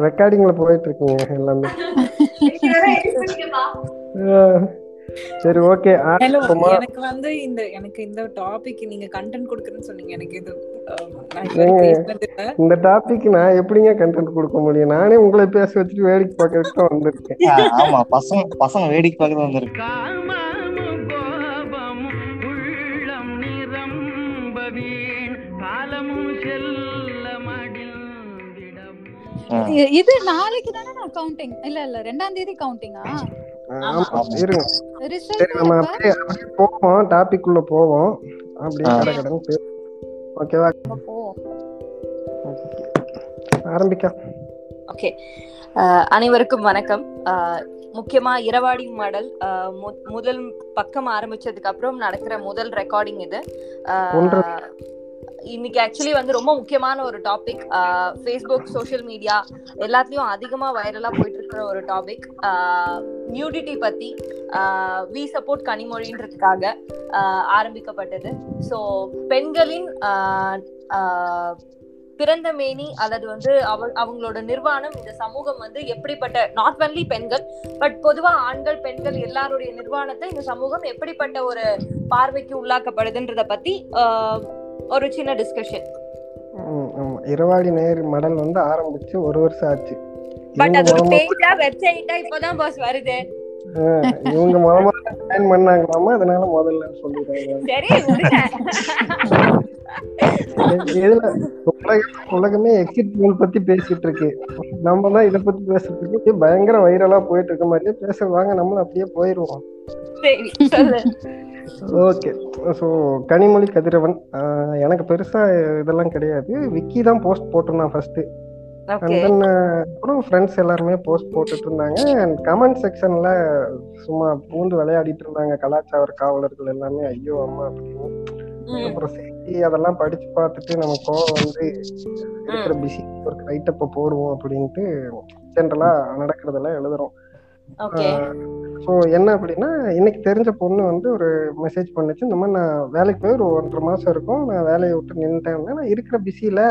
ரெக்கார்டிங்ல போயிட்டு இருக்குங்க எல்லாமே சரி ஓகே எனக்கு வந்து இந்த எனக்கு இந்த டாபிக் நீங்க கண்டென்ட் கொடுக்குறேன்னு சொன்னீங்க. எனக்கு இது இந்த டாபிக் நான் எப்படிங்க கண்டென்ட் கொடுக்க முடியும்? நானே உங்களை பேச வச்சுட்டு வேடிக்கை பார்க்கறதுக்கு தான் வந்திருக்கேன். ஆமா பசங்க பசங்க வேடிக்கை பார்க்க வந்திருக்கு. காமமும் கோபமும் உள்ளம் நிரம்ப வீண் காலமும் செல்ல மடிந்திடம் ம். இ- இது நாளைக்கு தானே நான் கவுண்டிங் இல்ல இல்ல ரெண்டாம் தேதி கவுண்டிங்கா ஆமா. இருங்க. நம்ம அப்படியே போவோம் டாபிக் உள்ள போவோம். அப்படியே. கடை கடன் ஓகேவா ஓ ஆரம்பிக்க. ஓகே அனைவருக்கும் வணக்கம். அஹ் முக்கியமா இரவாடி மாடல் மு- முதல் பக்கம் ஆரம்பிச்சதுக்கு அப்புறம் நடக்கிற முதல் ரெக்கார்டிங் இது. ஒன்று. இன்னைக்கு ஆக்சுவலி வந்து ரொம்ப முக்கியமான ஒரு டாபிக் ஃபேஸ்புக் சோஷியல் மீடியா எல்லாத்துலயும் அதிகமா வைரலா போயிட்டு இருக்கிற ஒரு டாபிக் நியூடிட்டி பத்தி வி சப்போர்ட் கனிமொழின்றதுக்காக ஆரம்பிக்கப்பட்டது. ஸோ பெண்களின் பிறந்த மேனி அல்லது வந்து அவ அவங்களோட நிர்வாணம் இந்த சமூகம் வந்து எப்படிப்பட்ட நாட் ஒன்லி பெண்கள் பட் பொதுவா ஆண்கள் பெண்கள் எல்லாருடைய நிர்வாணத்தை இந்த சமூகம் எப்படிப்பட்ட ஒரு பார்வைக்கு உள்ளாக்கப்படுதுன்றத பத்தி ஒரு சின்ன டிஸ்கஷன் இரவாடி நேர் மடல் வந்து ஆரம்பிச்சு ஒரு வருஷம் ஆச்சு. பட் அது பேஜா வெப்சைட்டா இப்பதான் பாஸ் வருது. இவங்க மூலமா ஜாயின் பண்ணாங்களாமா? அதனால முதல்ல சொல்லிடுறாங்க சரி. இதுல உலகம் உலகமே எக்ஸிட் போல் பத்தி பேசிட்டு இருக்கு. நம்ம தான் இத பத்தி பேசுறதுக்கு பயங்கர வைரலா போயிட்டு இருக்க மாதிரியே பேசுறதாங்க நம்மளும் அப்படியே போயிருவோம். சரி சொல்லு. ஓகே. ஸோ கனிமொழி கதிரவன் எனக்கு பெருசா இதெல்லாம் கிடையாது. விக்கி தான் போஸ்ட் போட்டிருந்தான் ஃபர்ஸ்ட் அண்ட் தென் அப்புறம் ஃப்ரெண்ட்ஸ் எல்லாருமே போஸ்ட் போட்டுட்டு இருந்தாங்க. அண்ட் கமெண்ட் செக்ஷன்ல சும்மா பூந்து விளையாடிட்டு இருந்தாங்க. கலாச்சார காவலர்கள் எல்லாமே ஐயோ அம்மா அப்படின்னு. அப்புறம் சரி அதெல்லாம் படிச்சு பார்த்துட்டு நம்ம கோவம் வந்து இருக்கிற பிஸி ஒரு ரைட்டப்ப போடுவோம் அப்படின்ட்டு ஜென்ரலா நடக்கிறதெல்லாம் எழுதுறோம். ஸோ என்ன அப்படின்னா இன்னைக்கு தெரிஞ்ச பொண்ணு வந்து ஒரு மெசேஜ் பண்ணுச்சு. இந்த மாதிரி நான் வேலைக்கு போய் ஒரு ஒன்றரை மாசம் இருக்கும். நான் வேலையை விட்டு நின்றுட்டேன் நான் இருக்கிற பிஸியில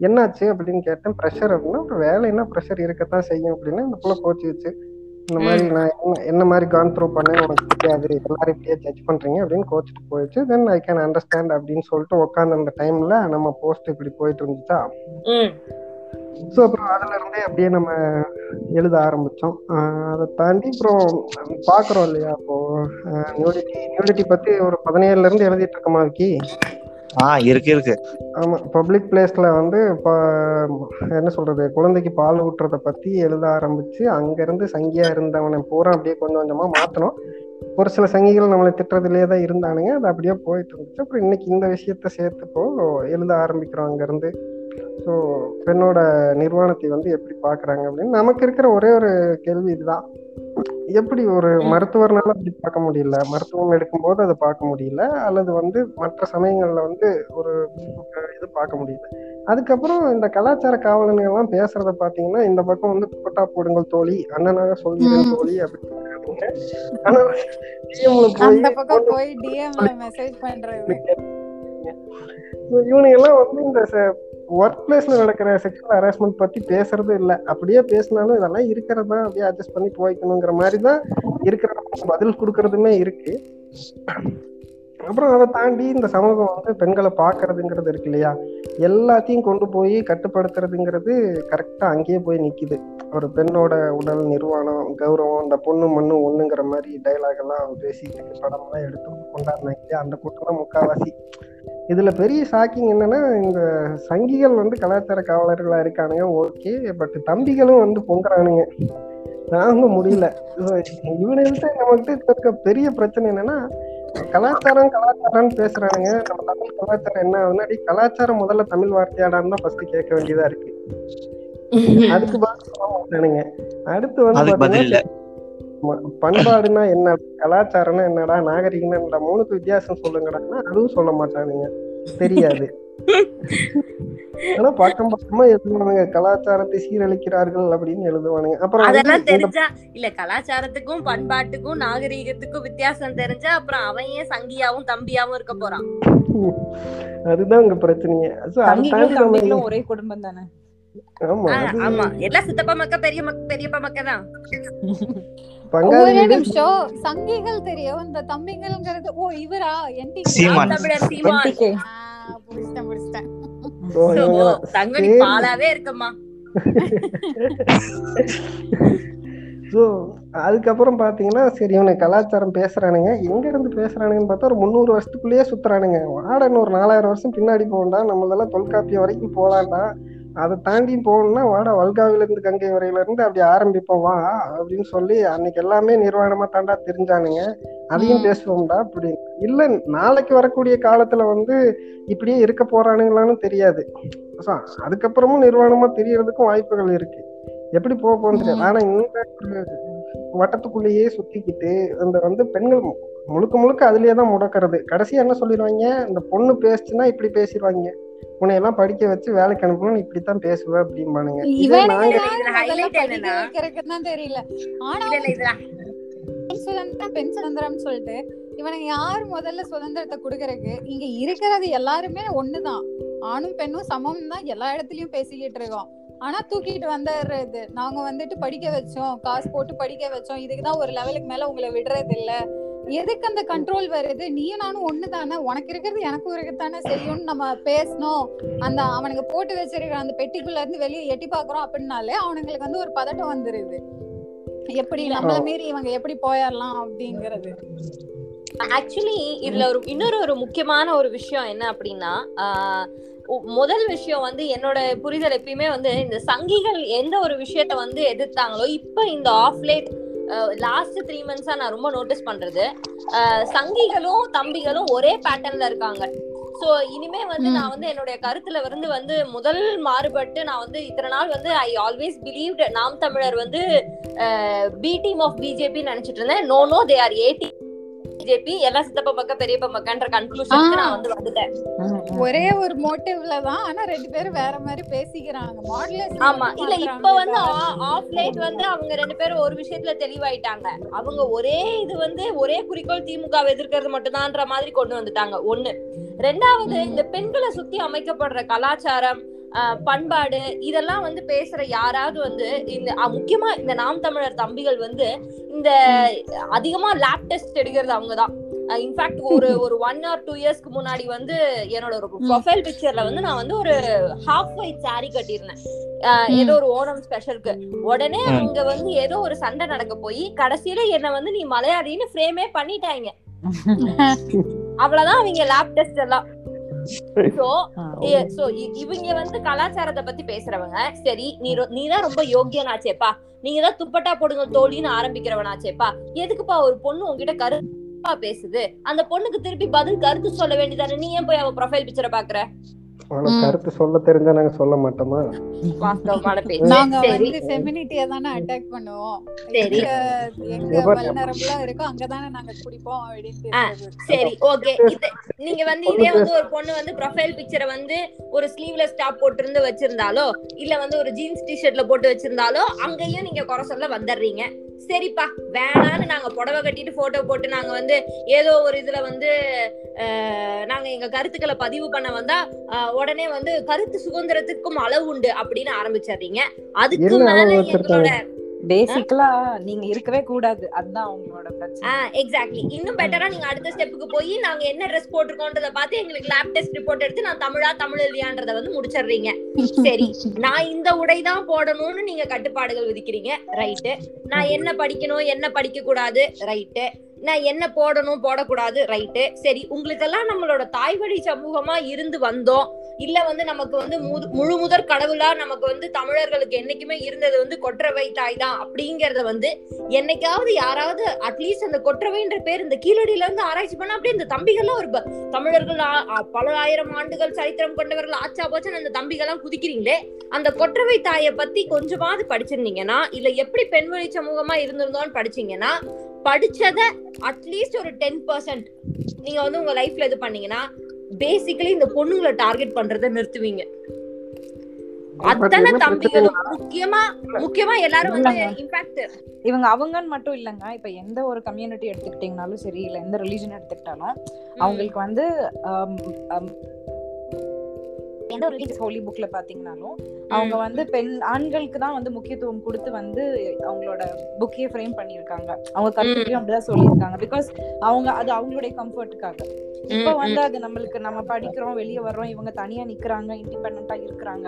என்னாச்சு அப்படின்னு கேட்டேன். ப்ரெஷர் அப்படின்னா ஒரு வேலை என்ன ப்ரெஷர் இருக்கத்தான் செய்யும் அப்படின்னா இந்த புள்ள கோச்சிச்சு இந்த மாதிரி நான் என்ன என்ன மாதிரி கான் த்ரூ பண்ணேன் உனக்கு தெரியாது. எல்லாரும் இப்படியே ஜட்ஜ் பண்றீங்க அப்படின்னு கோச்சிட்டு போயிடுச்சு. தென் ஐ கேன் அண்டர்ஸ்டாண்ட் அப்படின்னு சொல்லிட்டு உட்காந்து அந்த டைம்ல நம்ம போஸ்ட் இப்படி போயிட்டு இருந்துச்சா? ஸோ அப்புறம் அதுல இருந்தே அப்படியே நம்ம எழுத ஆரம்பிச்சோம். ஆஹ் அதை தாண்டி அப்புறம் பாக்குறோம் இல்லையா? அப்போ நியூடிட்டி நியூடிட்டி பத்தி ஒரு பதினேழுல இருந்து எழுதிட்டு இருக்கோமா விக்கி? ஆ இருக்கு இருக்கு. ஆமா பப்ளிக் பிளேஸ்ல வந்து இப்போ என்ன சொல்றது குழந்தைக்கு பால் ஊட்டுறத பத்தி எழுத ஆரம்பிச்சு அங்க இருந்து சங்கியா இருந்தவனை பூரா அப்படியே கொஞ்சம் கொஞ்சமா மாத்தணும். ஒரு சில சங்கிகள் நம்மளை திட்டுறதுலயே தான் இருந்தானுங்க. அது அப்படியே போயிட்டு இருந்துச்சு. அப்புறம் இன்னைக்கு இந்த விஷயத்த சேர்த்துப்போ எழுத ஆரம்பிக்கிறோம் அங்க இருந்து ஸோ பெண்ணோட நிர்வாணத்தை வந்து எப்படி பாக்குறாங்க அப்படின்னு நமக்கு இருக்கிற ஒரே ஒரு கேள்வி இதுதான். எப்படி ஒரு மருத்துவர்னால அப்படி பார்க்க முடியல? மருத்துவம் எடுக்கும்போது அதை பார்க்க முடியல? அல்லது வந்து மற்ற சமயங்கள்ல வந்து ஒரு இது பார்க்க முடியல? அதுக்கப்புறம் இந்த கலாச்சார காவலன்கள் எல்லாம் பேசுறத பாத்தீங்கன்னா இந்த பக்கம் வந்து துப்பட்டா போடுங்கள் தோழி அண்ணனாக சொல்கிறேன் தோழி அப்படின்னு போய் இவனுங்க எல்லாம் வந்து இந்த ஒர்க் பிளேஸ்ல நடக்கிற செக்ஷுவல் ஹராஸ்மெண்ட் பத்தி பேசுறது இல்ல. அப்படியே பேசினாலும் இதெல்லாம் இருக்கிறதா? அப்படியே அட்ஜஸ்ட் பண்ணி போய்க்கணுங்கிற மாதிரி தான் இருக்கிற பதில் கொடுக்கறதுமே இருக்கு. அப்புறம் அதை தாண்டி இந்த சமூகம் வந்து பெண்களை பாக்குறதுங்கிறது இருக்கு இல்லையா? எல்லாத்தையும் கொண்டு போய் கட்டுப்படுத்துறதுங்கிறது கரெக்டா அங்கேயே போய் நிக்குது. ஒரு பெண்ணோட உடல் நிர்வாணம் கௌரவம் இந்த பொண்ணு மண்ணு ஒண்ணுங்கிற மாதிரி டைலாக் எல்லாம் பேசிட்டு படம் எல்லாம் எடுத்து கொண்டாடினாங்க இல்லையா? அந்த கூட்டம் முக்கால்வாசி முக்காவாசி. இதுல பெரிய ஷாக்கிங் என்னன்னா இந்த சங்கிகள் வந்து கலாச்சார காவலர்களா இருக்கானுங்க ஓகே பட் தம்பிகளும் வந்து பொங்குறானுங்க. தாங்க முடியல. இவனுகிட்ட நம்மகிட்ட இருக்க பெரிய பிரச்சனை என்னன்னா கலாச்சாரம் கலாச்சாரம்னு பேசுறானுங்க. நம்ம தமிழ் கலாச்சாரம் என்ன முன்னாடி கலாச்சாரம் முதல்ல தமிழ் வார்த்தையாடான்னு தான் ஃபர்ஸ்ட் கேட்க வேண்டியதா இருக்கு. அதுக்கு பதில் சொல்ல மாட்டானுங்க. அடுத்து வந்து பண்பாடுனா என்ன? கலாச்சாரம்னா என்னடா? நாகரிகம்னா என்னடா? மூணுக்கு வித்தியாசம் சொல்லுங்கடான்னா அதுவும் சொல்ல மாட்டானுங்க. தெரியாது. ஆனா பக்கம் பக்கமா எழுதுவானுங்க. கலாச்சாரத்தை சீரழிக்கிறார்கள் அப்படின்னு எழுதுவானுங்க. அப்புறம் அதெல்லாம் தெரிஞ்சா இல்ல கலாச்சாரத்துக்கும் பண்பாட்டுக்கும் நாகரீகத்துக்கும் வித்தியாசம் தெரிஞ்சா அப்புறம் அவன் ஏன் சங்கியாவும் தம்பியாவும் இருக்க போறான்? அதுதான் உங்க தம்பிகளும் ஒரே குடும்பம் தானே? ஆமா ஆமா. எல்லாம் சித்தப்பா மக்க பெரிய பெரியப்பா மக்க தான். பங்காளி ஒரே வீடு நிமிஷம் சங்கிகள் தெரியும். இந்த தம்பிகள்ங்கிறது ஓ இவரா? என்டி சீமான். பாலாவே இருக்கம்மா ஸோ அதுக்கப்புறம் பாத்தீங்கன்னா சரி இவனுக்கு கலாச்சாரம் பேசுறானுங்க. எங்க இருந்து பேசுறானுங்கன்னு பார்த்தா ஒரு முந்நூறு வருஷத்துக்குள்ளேயே சுத்துறானுங்க. வாடன்னு ஒரு நாலாயிரம் வருஷம் பின்னாடி போகண்டா நம்மளெல்லாம் தொல்காப்பியம் வரைக்கும் போகலாம்டா அதை தாண்டி போகணும்னா வாடா வல்காவில இருந்து கங்கை வரையில இருந்து அப்படி ஆரம்பிப்போம் வா அப்படின்னு சொல்லி அன்னைக்கு எல்லாமே நிர்வாணமா தாண்டா தெரிஞ்சானுங்க. அதையும். பேசுவோம்டா அப்படின்னு. இல்ல நாளைக்கு வரக்கூடிய காலத்துல வந்து இப்படியே இருக்க போறானுங்களான்னு தெரியாது. அதுக்கப்புறமும் நிர்வாணமா தெரியறதுக்கும் வாய்ப்புகள் இருக்கு. எப்படி போக போகுதுன்னு தெரியாது. ம். ஆனா இந்த வட்டத்துக்குள்ளேயே சுத்திக்கிட்டு அந்த வந்து பெண்கள் முழுக்க முழுக்க அதுலயே தான் முடக்கிறது. கடைசியா என்ன சொல்லிடுவாங்க? இந்த பொண்ணு பேசுச்சுன்னா இப்படி பேசிடுவாங்க. உன்னை எல்லாம் படிக்க வச்சு வேலைக்கு அனுப்பணும் இப்படித்தான் பேசுவ அப்படிம்பானுங்க. தெரியல. பெண் சுதந்திரம் சொல்லிட்டு இவனுங்க யார் முதல்ல சுதந்திரத்தை கொடுக்கறதுக்கு? இங்க இருக்கிறது எல்லாருமே ஒண்ணுதான். ஆணும் பெண்ணும் சமம் தான் எல்லா இடத்துலயும் பேசிக்கிட்டு இருக்கோம். ஆனா தூக்கிட்டு வந்துடுறது. நாங்க வந்துட்டு படிக்க வச்சோம் காசு போட்டு படிக்க வச்சோம். இதுக்குதான் ஒரு லெவலுக்கு மேல உங்களை விடுறது இல்ல எதுக்கு அந்த கண்ட்ரோல் வருது? நீயும் நானும் ஒண்ணு தானே உனக்கு இருக்கிறது எனக்கும் இருக்கத்தானே செய்யும்னு நம்ம பேசணும். அந்த அவனுக்கு போட்டு வச்சிருக்கிற அந்த பெட்டிக்குள்ள இருந்து வெளியே எட்டி பாக்குறோம் அப்படின்னாலே அவனுங்களுக்கு வந்து ஒரு பதட்டம் வந்துருது. எப்படி நம்மள மீறி இவங்க எப்படி போயிடலாம் அப்படிங்கறது. ஆக்சுவலி இதுல ஒரு இன்னொரு ஒரு முக்கியமான ஒரு விஷயம் என்ன அப்படின்னா முதல் விஷயம் வந்து என்னோட புரிதல் எப்பயுமே வந்து இந்த சங்கிகள் எந்த ஒரு விஷயத்த வந்து எதிர்த்தாங்களோ இப்ப இந்த ஆஃப்லேட் லாஸ்ட் த்ரீ மந்த்ஸா நான் ரொம்ப நோட்டீஸ் பண்றது. சங்கிகளும் தம்பிகளும் ஒரே பேட்டர்ன்ல இருக்காங்க. சோ இனிமே வந்து. நான் வந்து என்னுடைய கருத்துல வந்து வந்து முதல் மாறுபட்டு நான் வந்து இத்தனை நாள் வந்து ஐ ஆல்வேஸ் பிலீவ் நாம் தமிழர் வந்து பி டீம் ஆஃப் பிஜேபி நினைச்சிட்டு இருந்தேன். No no they are a BJP எல்லாம் சித்தப்பா பக்கம் பெரியப்பா பக்கன்ற கன்க்ளூஷனுக்கு நான் வந்து வந்துட்டேன். ஒரே ஒரு மோட்டிவ்ல தான் ஆனா ரெண்டு பேரும் வேற மாதிரி பேசிக்கிறாங்க. ஆமா இல்ல இப்ப வந்து ஆஃப் லைட் வந்து அவங்க ரெண்டு பேரும் ஒரு விஷயத்துல தெளிவாயிட்டாங்க. அவங்க ஒரே இது வந்து ஒரே குறிக்கோள் திமுக எதிர்க்கிறது மட்டும்தான்ற மாதிரி கொண்டு வந்துட்டாங்க. ஒண்ணு. ரெண்டாவது இந்த பெண்களை சுத்தி அமைக்கப்படுற கலாச்சாரம் பண்பாடு இதெல்லாம் வந்து பேசுற யாராவது வந்து இந்த முக்கியமா இந்த நாம் தமிழர் தம்பிகள் வந்து இந்த அதிகமா லேப் டெஸ்ட் எடுக்கிறது அவங்கதான். இன்ஃபேக்ட் ஒரு ஒரு ஒன் ஆர் டூ இயர்ஸ்க்கு முன்னாடி வந்து என்னோட ஒரு ப்ரொஃபைல் பிக்சர்ல வந்து நான் வந்து ஒரு ஹாஃப் ஒயிட் saree கட்டியிருந்தேன். ஏதோ ஒரு ஓணம் ஸ்பெஷலுக்கு உடனே. அங்க வந்து ஏதோ ஒரு சண்டை நடக்க போய் கடைசியில என்ன வந்து நீ மலையாளின்னு ஃப்ரேமே பண்ணிட்டாங்க அவ்வளவுதான் அவங்க லேப் டெஸ்ட் எல்லாம். இவங்க வந்து கலாச்சாரத்தை பத்தி பேசுறவங்க சரி நீ ரொ- நீதான் ரொம்ப யோக்கியனாச்சேப்பா. நீங்க தான் துப்பட்டா போடுங்க தோழின்னு ஆரம்பிக்கிறவனாச்சேப்பா. எதுக்குப்பா ஒரு பொண்ணு உங்ககிட்ட கருப்பா பேசுது? அந்த பொண்ணுக்கு திருப்பி பதில் கருத்து சொல்ல வேண்டியதானே? நீ ஏன் போய் அவ ப்ரொஃபைல் பிக்சரை பாக்குற? ஆனா கருத்து சொல்ல தெரிஞ்சா நாங்க சொல்ல மாட்டோமா? நாங்க வந்து ஃபெமினிட்டிய தானே அட்டாக் பண்ணுவோம். சரி. எங்க. வல்னரபுளா இருக்கோ அங்கதானே நாங்க குடிப்போம் பேசுறது. சரி ஓகே. இது நீங்க வந்து இதே வந்து ஒரு பொண்ணு வந்து ப்ரொஃபைல் பிக்சரை வந்து ஒரு ஸ்லீவ்லெஸ் டாப் போட்டிருந்து வச்சிருந்தாலோ இல்ல வந்து ஒரு ஜீன்ஸ் டிஷர்ட்ல போட்டு வச்சிருந்தாலோ அங்கேயும் நீங்க குறை சொல்ல வந்துடுறீங்க. சரிப்பா வேணான்னு நாங்க புடவை கட்டிட்டு போட்டோ போட்டு நாங்க வந்து ஏதோ ஒரு இதுல வந்து நாங்க எங்க கருத்துக்களை பதிவு பண்ண வந்தா அஹ், உடனே வந்து கருத்து சுதந்திரத்துக்கும் அளவு உண்டு அப்படின்னு ஆரம்பிச்சிடுறீங்க. அதுக்கு மேல எங்களோட பேசிக்கலா நீங்க இருக்கவே கூடாது. அதுதான் அவங்களோட பிரச்சனை. எக்ஸாக்ட்லி இன்னும் பெட்டரா நீங்க அடுத்த ஸ்டெப்புக்கு போய் நாங்க என்ன ட்ரெஸ் போட்டிருக்கோன்றத பார்த்து எங்களுக்கு லேப் டெஸ்ட் ரிப்போர்ட் எடுத்து நான் தமிழா தமிழ் இல்லையான்றத வந்து முடிச்சிடுறீங்க. சரி நான் இந்த உடை தான் போடணும்னு நீங்க கட்டுப்பாடுகள் விதிக்கிறீங்க. ரைட்டு நான் என்ன படிக்கணும் என்ன படிக்க கூடாது ரைட்டு நான் என்ன போடணும் போடக்கூடாது? ரைட்டு சரி உங்களுக்கெல்லாம் நம்மளோட தாய்வழி சமூகமா இருந்து வந்தோம். இல்ல வந்து நமக்கு வந்து முழு முதற் கடவுளா நமக்கு வந்து தமிழர்களுக்கு என்னைக்குமே இருந்தது வந்து கொற்றவை தாய் தான் அப்படிங்கறத வந்து என்னைக்காவது யாராவது அட்லீஸ்ட் அந்த கொற்றவைன்ற பேர் இந்த கீழடியில இருந்து ஆராய்ச்சி பண்ணா அப்படியே இந்த தம்பிகள்லாம் ஒரு தமிழர்கள் பல ஆயிரம் ஆண்டுகள் சரித்திரம் கொண்டவர்கள் ஆச்சா போச்சுன்னு அந்த தம்பிகள்லாம் குதிக்கிறீங்களே அந்த கொற்றவை தாயை பத்தி கொஞ்சமாவது படிச்சிருந்தீங்கன்னா இல்ல எப்படி பெண்மொழி சமூகமா இருந்திருந்தோம்னு படிச்சீங்கன்னா படிச்சத அட்லீஸ்ட் ஒரு டென் பர்சன்ட் நீங்க வந்து உங்க லைஃப்ல இது பண்ணீங்கன்னா பேசிக்கலி இந்த பொண்ணுங்களை டார்கெட் பண்றதை நிறுத்துவீங்க. அத்தனை தம்பிகளும் முக்கியமா முக்கியமா எல்லாரும் வந்து. இன்ஃபேக்ட் இவங்க அவங்கன்னு மட்டும் இல்லைங்க. இப்ப எந்த ஒரு கம்யூனிட்டி எடுத்துக்கிட்டீங்கனாலும் சரி இல்ல எந்த ரிலீஜன் எடுத்துக்கிட்டாலும் அவங்களுக்கு வந்து எந்த ஒரு ஹோலி புக்ல பாத்தீங்கன்னாலும் அவங்க வந்து பெண் ஆண்களுக்கு தான் வந்து முக்கியத்துவம் கொடுத்து வந்து அவங்களோட புக்கையே ஃப்ரேம் பண்ணியிருக்காங்க. அவங்க கருத்துக்கையும் அப்படிதான் சொல்லியிருக்காங்க. பிகாஸ் அவங்க அது அவங்களுடைய கம்ஃபர்ட்டுக்காக இப்ப வந்து அது நம்மளுக்கு நம்ம படிக்கிறோம் வெளியே வர்றோம் இவங்க தனியா நிக்கிறாங்க இண்டிபெண்டா இருக்கிறாங்க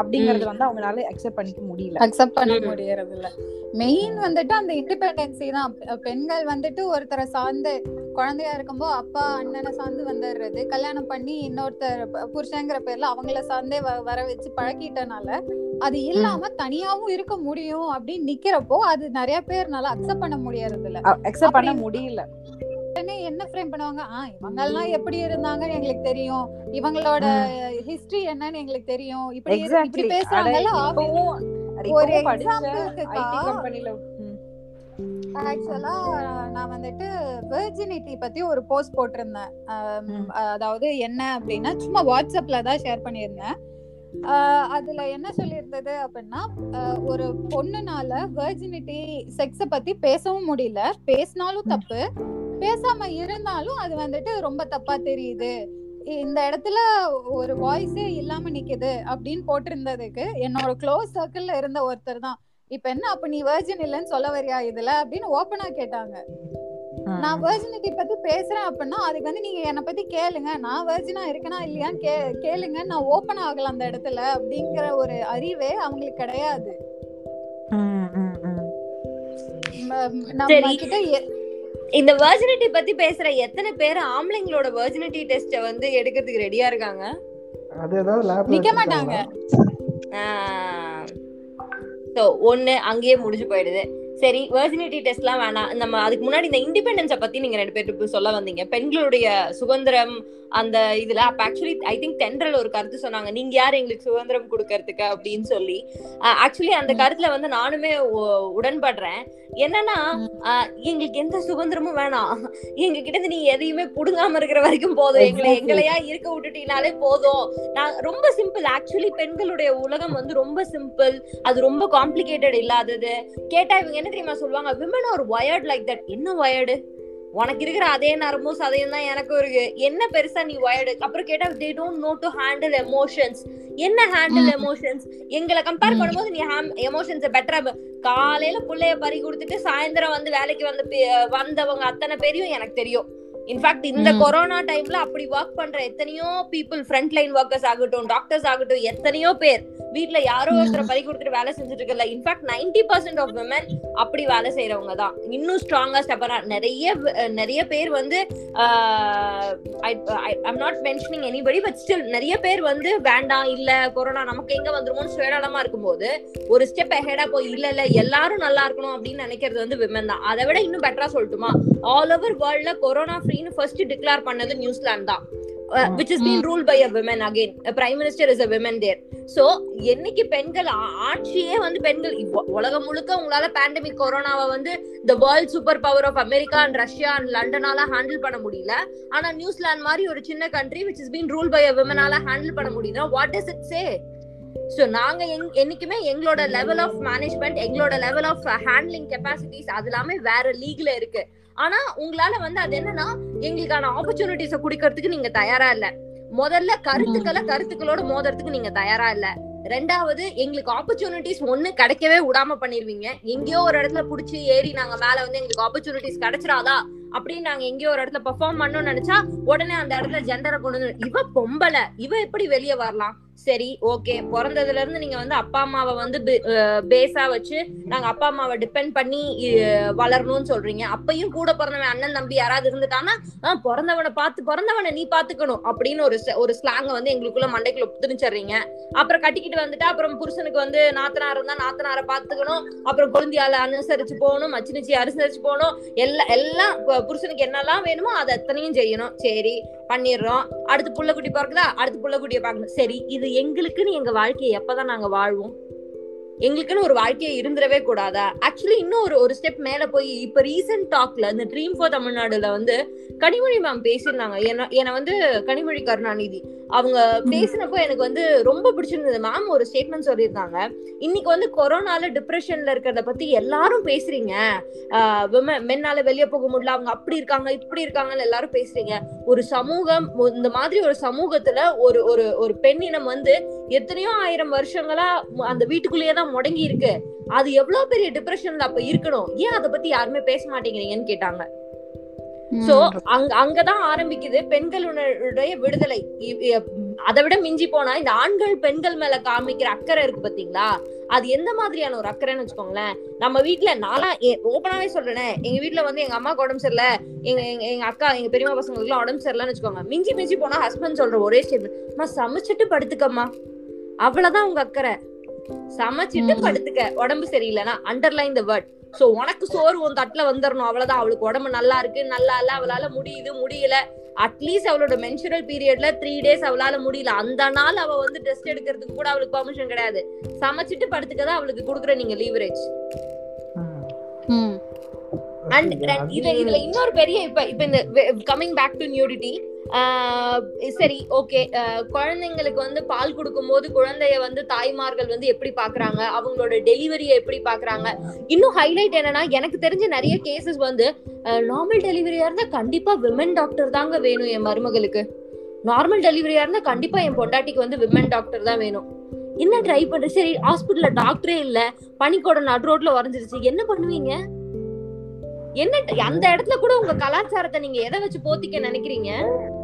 அப்படிங்கறது வந்து அவங்களால அக்செப்ட் பண்ணிக்க முடியல. அக்செப்ட் பண்ண. முடியறது இல்ல மெயின் வந்துட்டு அந்த இண்டிபெண்டன்சி தான். பெண்கள் வந்துட்டு ஒருத்தரை சார்ந்து குழந்தையா இருக்கும்போது அப்பா அண்ணனை சார்ந்து வந்துடுறது. கல்யாணம் பண்ணி இன்னொருத்தர் புருஷங்கிற பேர்ல அவங்கள சார்ந்தே வர வச்சு பழக்கிட்டனால அது இல்லாம தனியாவும் இருக்க முடியும் அப்படின்னு நிக்கிறப்போ அது நிறைய பேர்னால அக்செப்ட் பண்ண முடியறது இல்ல அக்செப்ட் பண்ண முடியல. உடனே என்ன ஃப்ரேம் பண்ணுவாங்க? ஆ இவங்க எல்லாம் எப்படி இருந்தாங்கன்னு எங்களுக்கு தெரியும். இவங்களோட ஹிஸ்டரி என்னன்னு எங்களுக்கு தெரியும். இப்படி இப்படி பேசுறாங்கல்ல ஒரு எக்ஸாம்பிளுக்கு ஆக்சுவலா நான் வந்துட்டு வெர்ஜினிட்டி பத்தி ஒரு போஸ்ட் போட்டிருந்தேன். அதாவது என்ன அப்படின்னா சும்மா வாட்ஸ்அப்ல தான் ஷேர் பண்ணியிருந்தேன். அதுல என்ன சொல்லியிருந்தது அப்படின்னா ஒரு பொண்ணுனால வெர்ஜினிட்டி செக்ஸ பத்தி பேசவும் முடியல. பேசினாலும் தப்பு. பேசாம இருந்தாலும் அது வந்துட்டு ரொம்ப தப்பா தெரியுது. இந்த இடத்துல ஒரு வாய்ஸே இல்லாம நிக்குது அப்படின்னு போட்டிருந்ததுக்கு என்னோட க்ளோஸ் சர்க்கிள்ல இருந்த ஒருத்தர் தான். இப்ப என்ன அப்ப நீ வெர்ஜின் இல்லைன்னு சொல்ல வரியா இதுல அப்படின்னு ஓப்பனா கேட்டாங்க. நான் வெர்ஜினிட்டி பத்தி பேசுறேன் அப்படின்னா அதுக்கு வந்து நீங்க என்ன பத்தி கேளுங்க. நான் வெர்ஜினா இருக்கேனா இல்லையான்னு கே கேளுங்க. நான் ஓப்பன் ஆகல அந்த இடத்துல அப்படிங்கிற ஒரு அறிவே அவங்களுக்கு கிடையாது. நம்ம. கிட்ட இந்த வெர்ஜினிட்டி பத்தி பேசுற எத்தனை பேர் ஆம்பளைங்களோட வெர்ஜினிட்டி டெஸ்ட வந்து எடுக்கிறதுக்கு ரெடியா இருக்காங்க? அது ஏதாவது நிக்க மாட்டாங்க. ஸோ ஒன்று அங்கேயே முடிஞ்சு போயிடுது. சரி வெர்ஜினிட்டி டெஸ்ட்லாம் வேணாம். நம்ம அதுக்கு முன்னாடி இந்த இண்டிபெண்டன்ஸை பத்தி நீங்க ரெண்டு பேர் இப்ப சொல்ல வந்தீங்க. பெண்களுடைய சுதந்திரம் அந்த இதுல அப்ப ஆக்சுவலி ஐ திங்க் தென்றல் ஒரு கருத்து சொன்னாங்க. நீங்க யார் எங்களுக்கு சுதந்திரம் கொடுக்கறதுக்கு அப்படின்னு சொல்லி. ஆக்சுவலி அந்த. கருத்துல வந்து நானுமே உடன்படுறேன். என்னன்னா எங்களுக்கு எந்த சுதந்திரமும் வேணாம். எங்க கிட்ட இருந்து நீ எதையுமே புடுங்காம இருக்கிற வரைக்கும் போதும். எங்களை. எங்களையா இருக்க விட்டுட்டீங்கனாலே போதும். நான் ரொம்ப சிம்பிள் ஆக்சுவலி பெண்களுடைய உலகம் வந்து ரொம்ப சிம்பிள் அது ரொம்ப காம்ப்ளிகேட்டட் இல்லாதது. கேட்டா இவங்க என்ன தெரியுமா சொல்லுவாங்க? Women are weird like that என்ன வயர்டு உனக்கு இருக்கிற அதே நரம்பும் சதையும் தான் எனக்கும் இருக்கு. என்ன பெருசா நீ வயர்டு அப்புறம் கேட்டா they don't know to handle emotions என்ன ஹேண்டில். எமோஷன்ஸ் எங்களை கம்பேர். பண்ணும்போது நீ எமோஷன்ஸை பெட்டரா காலையில புள்ளைய பறி கொடுத்துட்டு சாயந்தரம் வந்து வேலைக்கு வந்த வந்தவங்க அத்தனை பேரையும் எனக்கு தெரியும். இன்ஃபேக்ட் இந்த. கொரோனா டைம்ல அப்படி ஒர்க் பண்ற எத்தனையோ பீப்புள் ஃப்ரண்ட் லைன் ஒர்க்கர்ஸ் ஆகட்டும் டாக்டர்ஸ் ஆகட்டும் எத்தனையோ பேர் வீட்ல யாரோ. ஒருத்தர் பறி கொடுத்துட்டு வேலை செஞ்சுட்டு இருக்கல in fact ninety percent of women அப்படி வேலை செய்யறவங்க தான் இன்னும் ஸ்ட்ராங்கா ஸ்டெப்பரா நிறைய நிறைய பேர் வந்து I'm not mentioning anybody but still நிறைய பேர் வந்து வேண்டாம் இல்ல கொரோனா நமக்கு எங்க வந்துருமோன்னு சுயநலமா இருக்கும்போது ஒரு ஸ்டெப் ஹெடா போய் இல்ல இல்ல எல்லாரும் நல்லா இருக்கணும் அப்படின்னு நினைக்கிறது வந்து விமன் தான் அதை விட இன்னும் பெட்டரா சொல்லட்டுமா ஆல் ஓவர் வேர்ல்ட்ல கொரோனா ஃப்ரீன்னு ஃபர்ஸ்ட் டிக்ளேர் பண்ணது நியூசிலாந்து தான். Which is been rule by a women again prime minister is a women there so என்னைக்கு பெண்கள் ஆட்சியே வந்து பெண்கள் உலகம் முழுக்க உங்களால பேண்டமிக் கொரோனாவை வந்து the world super power of America and Russia and லண்டனால handle பண்ண முடியல. ஆனா நியூசிலாந்து மாதிரி ஒரு சின்ன country which is been rule by a விமனால handle பண்ண முடியுதுன்னா what is it say so நாங்க எங்- என்னைக்குமே எங்களோட லெவல் ஆஃப் மேனேஜ்மெண்ட் எங்களோட லெவல் ஆஃப் ஹேண்ட்லிங் கெப்பாசிட்டிஸ் அது எல்லாமே வேற லீக்ல இருக்கு. ஆனா உங்களால வந்து அது என்னன்னா எங்களுக்கான ஆப்பர்ச்சுனிட்டிஸ குடிக்கிறதுக்கு நீங்க தயாரா இல்ல. முதல்ல கருத்துக்களை கருத்துக்களோட மோதுறதுக்கு நீங்க தயாரா இல்ல. ரெண்டாவது எங்களுக்கு ஆப்பர்ச்சுனிட்டிஸ் ஒண்ணு கிடைக்கவே விடாம பண்ணிருவீங்க. எங்கேயோ ஒரு இடத்துல புடிச்சு ஏறி நாங்க மேல வந்து எங்களுக்கு ஆப்பர்ச்சுனிட்டிஸ் கிடைச்சிடாதா? அப்படின்னு நாங்க எங்கேயோ ஒரு இடத்துல பெர்ஃபார்ம் பண்ணணும்னு நினைச்சா உடனே அந்த இடத்துல ஜெண்டரை கொண்டு இவ பொம்பளை இவ எப்படி வெளியே வரலாம்? சரி ஓகே பிறந்ததுல இருந்து நீங்க வந்து அப்பா அம்மாவை வந்து பேஸா வச்சு நாங்க அப்பா அம்மாவை டிபெண்ட் பண்ணி வளரணும்னு சொல்றீங்க. அப்பயும் கூட பிறந்தவன் அண்ணன் தம்பி யாராவது இருந்துட்டான்னா ஆஹ், பிறந்தவனை பார்த்து பிறந்தவனை நீ பாத்துக்கணும் அப்படின்னு ஒரு ஒரு ஸ்லாங்க வந்து எங்களுக்குள்ள மண்டைக்குள்ள திணிச்சிடுறீங்க அப்புறம் கட்டிக்கிட்டு வந்துட்டா அப்புறம் புருஷனுக்கு வந்து நாத்தனார் இருந்தா நாத்தனாரை பாத்துக்கணும் அப்புறம் குழந்தையால அனுசரிச்சு போகணும் மச்சினிச்சி அனுசரிச்சு போகணும். எல்லாம் எல்லாம் புருஷனுக்கு என்னெல்லாம் வேணுமோ அதை அத்தனையும் செய்யணும். சரி பண்ணிடுறோம். அடுத்து புள்ளக்குட்டி பிறக்குதா? அடுத்து புள்ளக்குட்டியை பார்க்கணும். சரி இது எங்களுக்குன்னு எங்க வாழ்க்கையை எப்பதான் நாங்க வாழ்வோம்? எங்களுக்குன்னு ஒரு வாழ்க்கையை இருந்துடவே கூடாதா? ஆக்சுவலி இன்னும் ஒரு ஒரு ஸ்டெப் மேல போய் இப்ப ரீசெண்ட் டாக்ல இந்த ட்ரீம் ஃபார் தமிழ்நாடுல வந்து கனிமொழி மேம் பேசியிருந்தாங்க. என்ன வந்து கனிமொழி கருணாநிதி. அவங்க பேசினப்போ எனக்கு வந்து ரொம்ப பிடிச்சிருந்தது. மேம் ஒரு ஸ்டேட்மெண்ட் சொல்லியிருந்தாங்க. இன்னைக்கு வந்து கொரோனால டிப்ரெஷன்ல இருக்கிறத பத்தி எல்லாரும் பேசுறீங்க. மென்னால வெளியே போக முடியல. அவங்க அப்படி இருக்காங்க இப்படி இருக்காங்கன்னு எல்லாரும் பேசுறீங்க. ஒரு சமூகம் இந்த மாதிரி ஒரு சமூகத்துல ஒரு ஒரு ஒரு பெண்ணினம் வந்து எத்தனையோ ஆயிரம் வருஷங்களா அந்த வீட்டுக்குள்ளேயே தான் முடங்கி இருக்கு. அது எவ்வளவு பெரிய டிப்ரெஷன்ல அப்ப இருக்கணும்? ஏன் அதை பத்தி யாருமே பேச மாட்டேங்கிறீங்கன்னு கேட்டாங்க. சோ அங்க அங்கதான் ஆரம்பிக்குது பெண்களுடைய விடுதலை. அதை விட மிஞ்சி போனா இந்த ஆண்கள் பெண்கள் மேல காமிக்கிற அக்கறை இருக்கு பாத்தீங்களா? அது எந்த மாதிரியான ஒரு அக்கறைன்னு வச்சுக்கோங்களேன். நம்ம வீட்ல நானா ஓப்பனாவே சொல்றேனே. எங்க வீட்ல வந்து எங்க அம்மாக்கு உடம்பு சரியில்லை. எங்க எங்க எங்க அக்கா எங்க பெரியம்மா பசங்களுக்கு எல்லாம் உடம்பு சரியில்லைன்னு வச்சுக்கோங்க. மிஞ்சி மிஞ்சி போனா ஹஸ்பண்ட் சொல்ற ஒரே ஸ்டேட்மெண்ட் சமைச்சிட்டு படுத்துக்கம்மா. அவ்வளவுதான் உங்க அக்கறை. சமைச்சிட்டு. படுத்துக்க. உடம்பு சரியில்லைன்னா அண்டர்லைன் த வேர்ட் சோ உனக்கு சோறு உன் தட்டுல வந்துடணும் அவ்வளவுதான். அவளுக்கு உடம்பு நல்லா இருக்கு. நல்லா இல்ல. அவளால முடியுது. முடியல. அட்லீஸ்ட் அவளோட மென்சுரல் பீரியட்ல த்ரீ டேஸ் அவளால முடியல. அந்த நாள் அவ வந்து டெஸ்ட் எடுக்கிறதுக்கு கூட அவளுக்கு பர்மிஷன் கிடையாது. சமைச்சிட்டு படுத்துக்கதான் அவளுக்கு கொடுக்குற நீங்க லீவரேஜ் அண்ட் இதுல இதுல இன்னொரு பெரிய இப்ப இப்ப இந்த கமிங் பேக் டு நியூடிட்டி சரி ஓகே. குழந்தைங்களுக்கு வந்து பால் கொடுக்கும்போது குழந்தைய வந்து தாய்மார்கள் வந்து எப்படி பாக்குறாங்க அவங்களோட டெலிவரியை எப்படி பாக்குறாங்க இன்னும் ஹைலைட் என்னன்னா எனக்கு தெரிஞ்ச நிறைய கேசஸ் வந்து நார்மல் டெலிவரியா இருந்தா கண்டிப்பா விமன் டாக்டர் தாங்க வேணும் என் மருமகளுக்கு. நார்மல் டெலிவரியா இருந்தா கண்டிப்பா என் பொண்டாட்டிக்கு வந்து விமன் டாக்டர் தான் வேணும். என்ன ட்ரை பண்ற? சரி ஹாஸ்பிட்டல்ல டாக்டரே இல்ல பனிக்கோட நடு ரோட்ல வரைஞ்சிருச்சு என்ன பண்ணுவீங்க? என்ன அந்த இடத்துல கூட உங்க கலாச்சாரத்தை நீங்க எதை வச்சு போத்திக்க நினைக்கிறீங்க?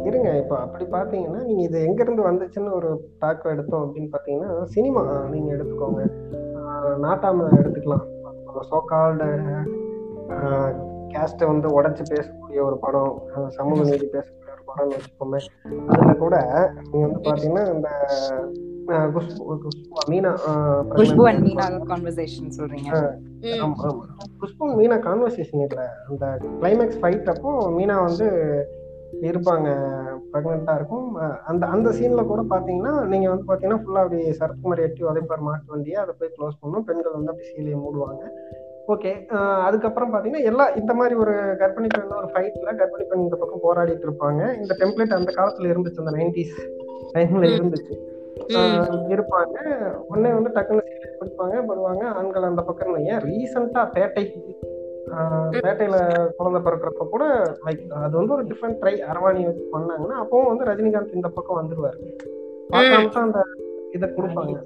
இருங்க இப்போ அப்படி பார்த்தீங்கன்னா நீங்க இது எங்க இருந்து வந்துச்சுன்னு ஒரு தாக்கம் எடுத்தோம் அப்படின்னு பார்த்தீங்கன்னா சினிமா நீங்க எடுத்துக்கோங்க. நாட்டாம எடுத்துக்கலாம். சோகால்டு கேஸ்ட்டை வந்து உடைச்சு பேசக்கூடிய ஒரு படம் சமூக நீதி பேசக்கூடிய ஒரு படம்னு வச்சுக்கோமே. அதுல கூட நீங்க வந்து பாத்தீங்கன்னா இந்த மீனா குஷ்பு அண்ட் மீனா கான்வர்சேஷன் சொல்றீங்க. குஷ்பு மீனா கான்வர்சேஷன் இல்ல. அந்த கிளைமேக்ஸ் ஃபைட் அப்போ மீனா வந்து இருப்பாங்க ப்ரெக்னெண்டா இருக்கும். அந்த அந்த சீன்ல கூட பாத்தீங்கன்னா நீங்க வந்து பாத்தீங்கன்னா ஃபுல்லா அப்படி சரத்குமார் எட்டி உதைப்பார் மாட்டு வண்டியை அதை போய் க்ளோஸ் பண்ணும். பெண்கள் வந்து அப்படி சீலையை மூடுவாங்க. ஓகே அதுக்கப்புறம் பாத்தீங்கன்னா எல்லா இந்த மாதிரி ஒரு கர்ப்பிணி பெண் ஒரு ஃபைட்ல கர்ப்பிணி பெண் இந்த பக்கம் போராடிட்டு இருப்பாங்க. இந்த டெம்ப்ளேட் அந்த காலத்துல இருந்துச்சு அந்த நைன்டிஸ் டைம்ல. இருந்துச்சு. இருப்பாங்க. உடனே வந்து டக்குன்னு சீலை பிடிப்பாங்க. வருவாங்க. ஆண்கள் அந்த பக்கம். ஏன் ரீசெண்டா பேட்டை பேட்டையில குழந்தை பிறக்கிறப்ப கூட லைக் அது வந்து ஒரு டிஃப்ரெண்ட் ட்ரை அரவாணி வச்சு பண்ணாங்கன்னா அப்பவும் வந்து ரஜினிகாந்த் இந்த பக்கம் வந்துருவாரு. அந்த இதை கொடுப்பாங்க.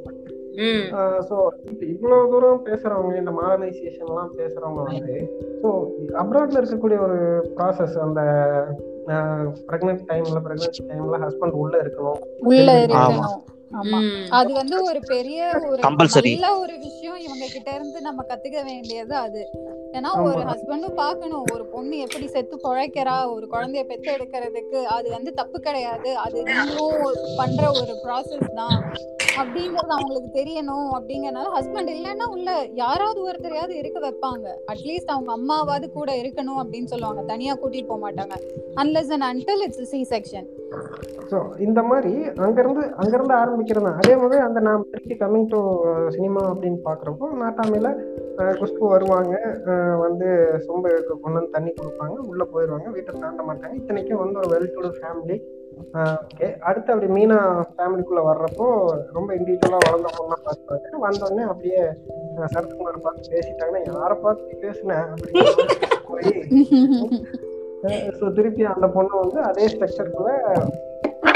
ம், ஸோ இவ்வளவு தூரம் பேசுறவங்க இந்த மாடர்னைசேஷன் எல்லாம் பேசுறவங்க வந்து ஸோ அப்ராட்ல இருக்கக்கூடிய ஒரு ப்ராசஸ் அந்த ப்ரெக்னென்ட் டைம்ல ப்ரெக்னென்சி டைம்ல ஹஸ்பண்ட் உள்ள இருக்கணும். உள்ள ஆமா. அது வந்து ஒரு பெரிய ஒரு. நல்ல ஒரு விஷயம் இவங்க கிட்ட இருந்து நம்ம கத்துக்க வேண்டியது அது. ஏன்னா. ஒரு ஹஸ்பண்டும் பார்க்கணும் ஒரு பொண்ணு எப்படி செத்து பொழைக்கிறா ஒரு குழந்தைய பெத்து எடுக்கிறதுக்கு அது வந்து தப்பு கிடையாது. அது நீங்களும் பண்ற ஒரு ப்ராசஸ் தான். அப்படிங்கறது அவங்களுக்கு தெரியணும். அப்படிங்கறனால ஹஸ்பண்ட் இல்லைன்னா உள்ள யாராவது ஒருத்தரையாவது இருக்க வைப்பாங்க. அட்லீஸ்ட் அவங்க அம்மாவாவது கூட இருக்கணும் அப்படின்னு சொல்லுவாங்க. தனியா கூட்டிட்டு போக மாட்டாங்க. Unless and until it's C section so இந்த மாதிரி அங்கேருந்து அங்கேருந்து ஆரம்பிக்கிறது தான் அதே மாதிரி அந்த நான் திருப்பி கம்மிங் டு சினிமா அப்படின்னு பார்க்குறப்போ நாட்டாமையில் uh, குஷ்பு வருவாங்க uh, வந்து சொம்பு கொண்டு வந்து தண்ணி கொடுப்பாங்க உள்ளே போயிடுவாங்க வீட்டை தாண்ட மாட்டாங்க. இத்தனைக்கும் வந்து ஒரு வெல் டு ஃபேமிலி ஓகே அடுத்து அப்படி மீனா ஃபேமிலிக்குள்ளே வர்றப்போ ரொம்ப இண்டிவிஜுவலாக வளர்ந்த பொண்ணாக பார்த்துப்பாங்க வந்தோடனே அப்படியே uh, சரத்குமார் பார்த்து பேசிட்டாங்கன்னா யாரை பார்த்து பேசினேன் அப்படின்னு போய் ஸோ திருப்பி அந்த பொண்ணு வந்து அதே ஸ்ட்ரக்சருக்குள்ள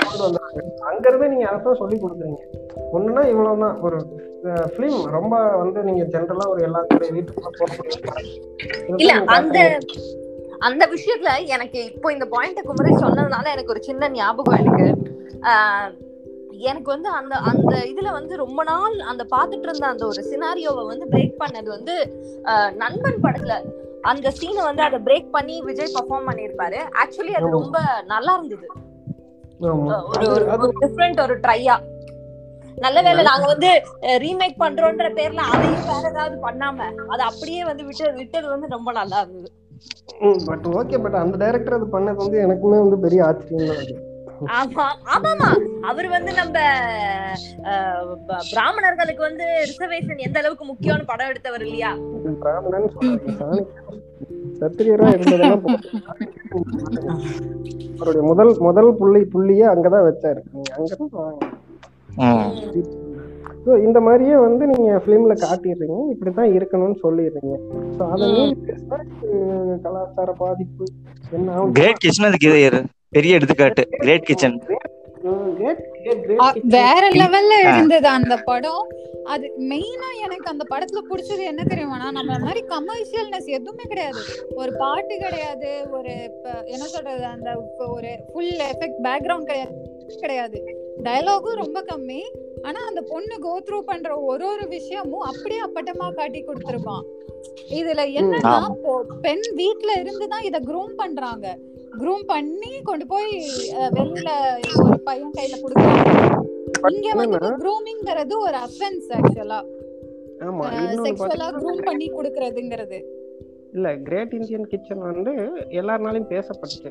கொண்டு வந்தாங்க. அங்க இருந்து நீங்க அதான் சொல்லி கொடுக்குறீங்க. ஒண்ணுன்னா இவ்வளவுதான். ஒரு ஃபிலிம் ரொம்ப வந்து நீங்க ஜென்ரலா ஒரு எல்லாத்துடைய வீட்டுக்குள்ள போகக்கூடிய இல்ல அந்த. அந்த விஷயத்துல எனக்கு இப்போ இந்த பாயிண்ட் குமரி சொன்னதுனால எனக்கு ஒரு சின்ன ஞாபகம் எனக்கு எனக்கு வந்து அந்த அந்த இதுல வந்து ரொம்ப நாள் அந்த பாத்துட்டு இருந்த அந்த ஒரு சினாரியோவை வந்து பிரேக் பண்ணது வந்து நண்பன் படத்துல. அந்த சீனை வந்து அதை பிரேக் பண்ணி விஜய் பெர்ஃபார்ம் பண்ணியிருப்பாரு. ஆக்சுவலி அது. ரொம்ப நல்லா இருந்தது. ஒரு டிஃப்ரெண்ட் ஒரு ட்ரையா நல்ல வேளை நாங்க வந்து ரீமேக் பண்றோன்ற பேர்ல அதையும் வேற ஏதாவது பண்ணாம அதை அப்படியே வந்து விட்டு விட்டது வந்து ரொம்ப நல்லா இருந்தது. பட் ஓகே பட் அந்த டைரக்டர் அது பண்ணது வந்து எனக்குமே வந்து பெரிய ஆச்சரியம் தான் ஆமாமா அவர் வந்து நம்ம பிராமணர்களுக்கு வந்து ரிசர்வேஷன் எந்த அளவுக்கு முக்கியம்னு படம் எடுத்தவர் இல்லையா? சத்திரியரா இருந்ததெல்லாம். அவருடைய முதல் முதல் புள்ளி புள்ளியே அங்கதான் வச்சாரு. அங்கதான். ஸோ இந்த மாதிரியே வந்து நீங்க ஃபிலிம்ல காட்டிடுறீங்க. இப்படித்தான் இருக்கணும்னு சொல்லிடுறீங்க. ஸோ அதை கலாச்சார பாதிப்பு என்ன பெரிய எடுத்துக்காட்டு கிரேட் கிச்சன் வேற லெவல்ல இருந்தது அந்த படம். அது மெயினா எனக்கு அந்த படத்துல பிடிச்சது என்ன தெரியுமானா நம்ம மாதிரி கமர்ஷியல்னஸ் எதுவுமே கிடையாது. ஒரு பாட்டு கிடையாது ஒரு என்ன சொல்றது அந்த ஒரு ஃபுல் எஃபெக்ட் பேக்ரவுண்ட் கிடையாது கிடையாது. டயலாகும் ரொம்ப கம்மி. ஆனா அந்த பொண்ணு கோ த்ரூ பண்ற ஒரு ஒரு விஷயமும் அப்படியே அப்பட்டமா காட்டி கொடுத்துருப்பான் இதுல என்னன்னா பெண் வீட்ல இருந்து தான் இத க்ரூம் பண்றாங்க. க்ரூம் பண்ணி கொண்டு போய் அஹ், வெளியில ஒரு பையன் கையில கொடுக்குறாங்க. இங்க வந்து க்ரூமிங்கிறது ஒரு அஃபென்ஸ் ஆக்சுவலா ஆமா இன்னொன்னு செக்ஷுவலா பாத்தீங்கன்னா க்ரூம் பண்ணி கொடுக்கறதுங்கிறது. இல்ல கிரேட் இந்தியன் கிச்சன் வந்து எல்லாருனாலையும் பேசப்பட்டுச்சு.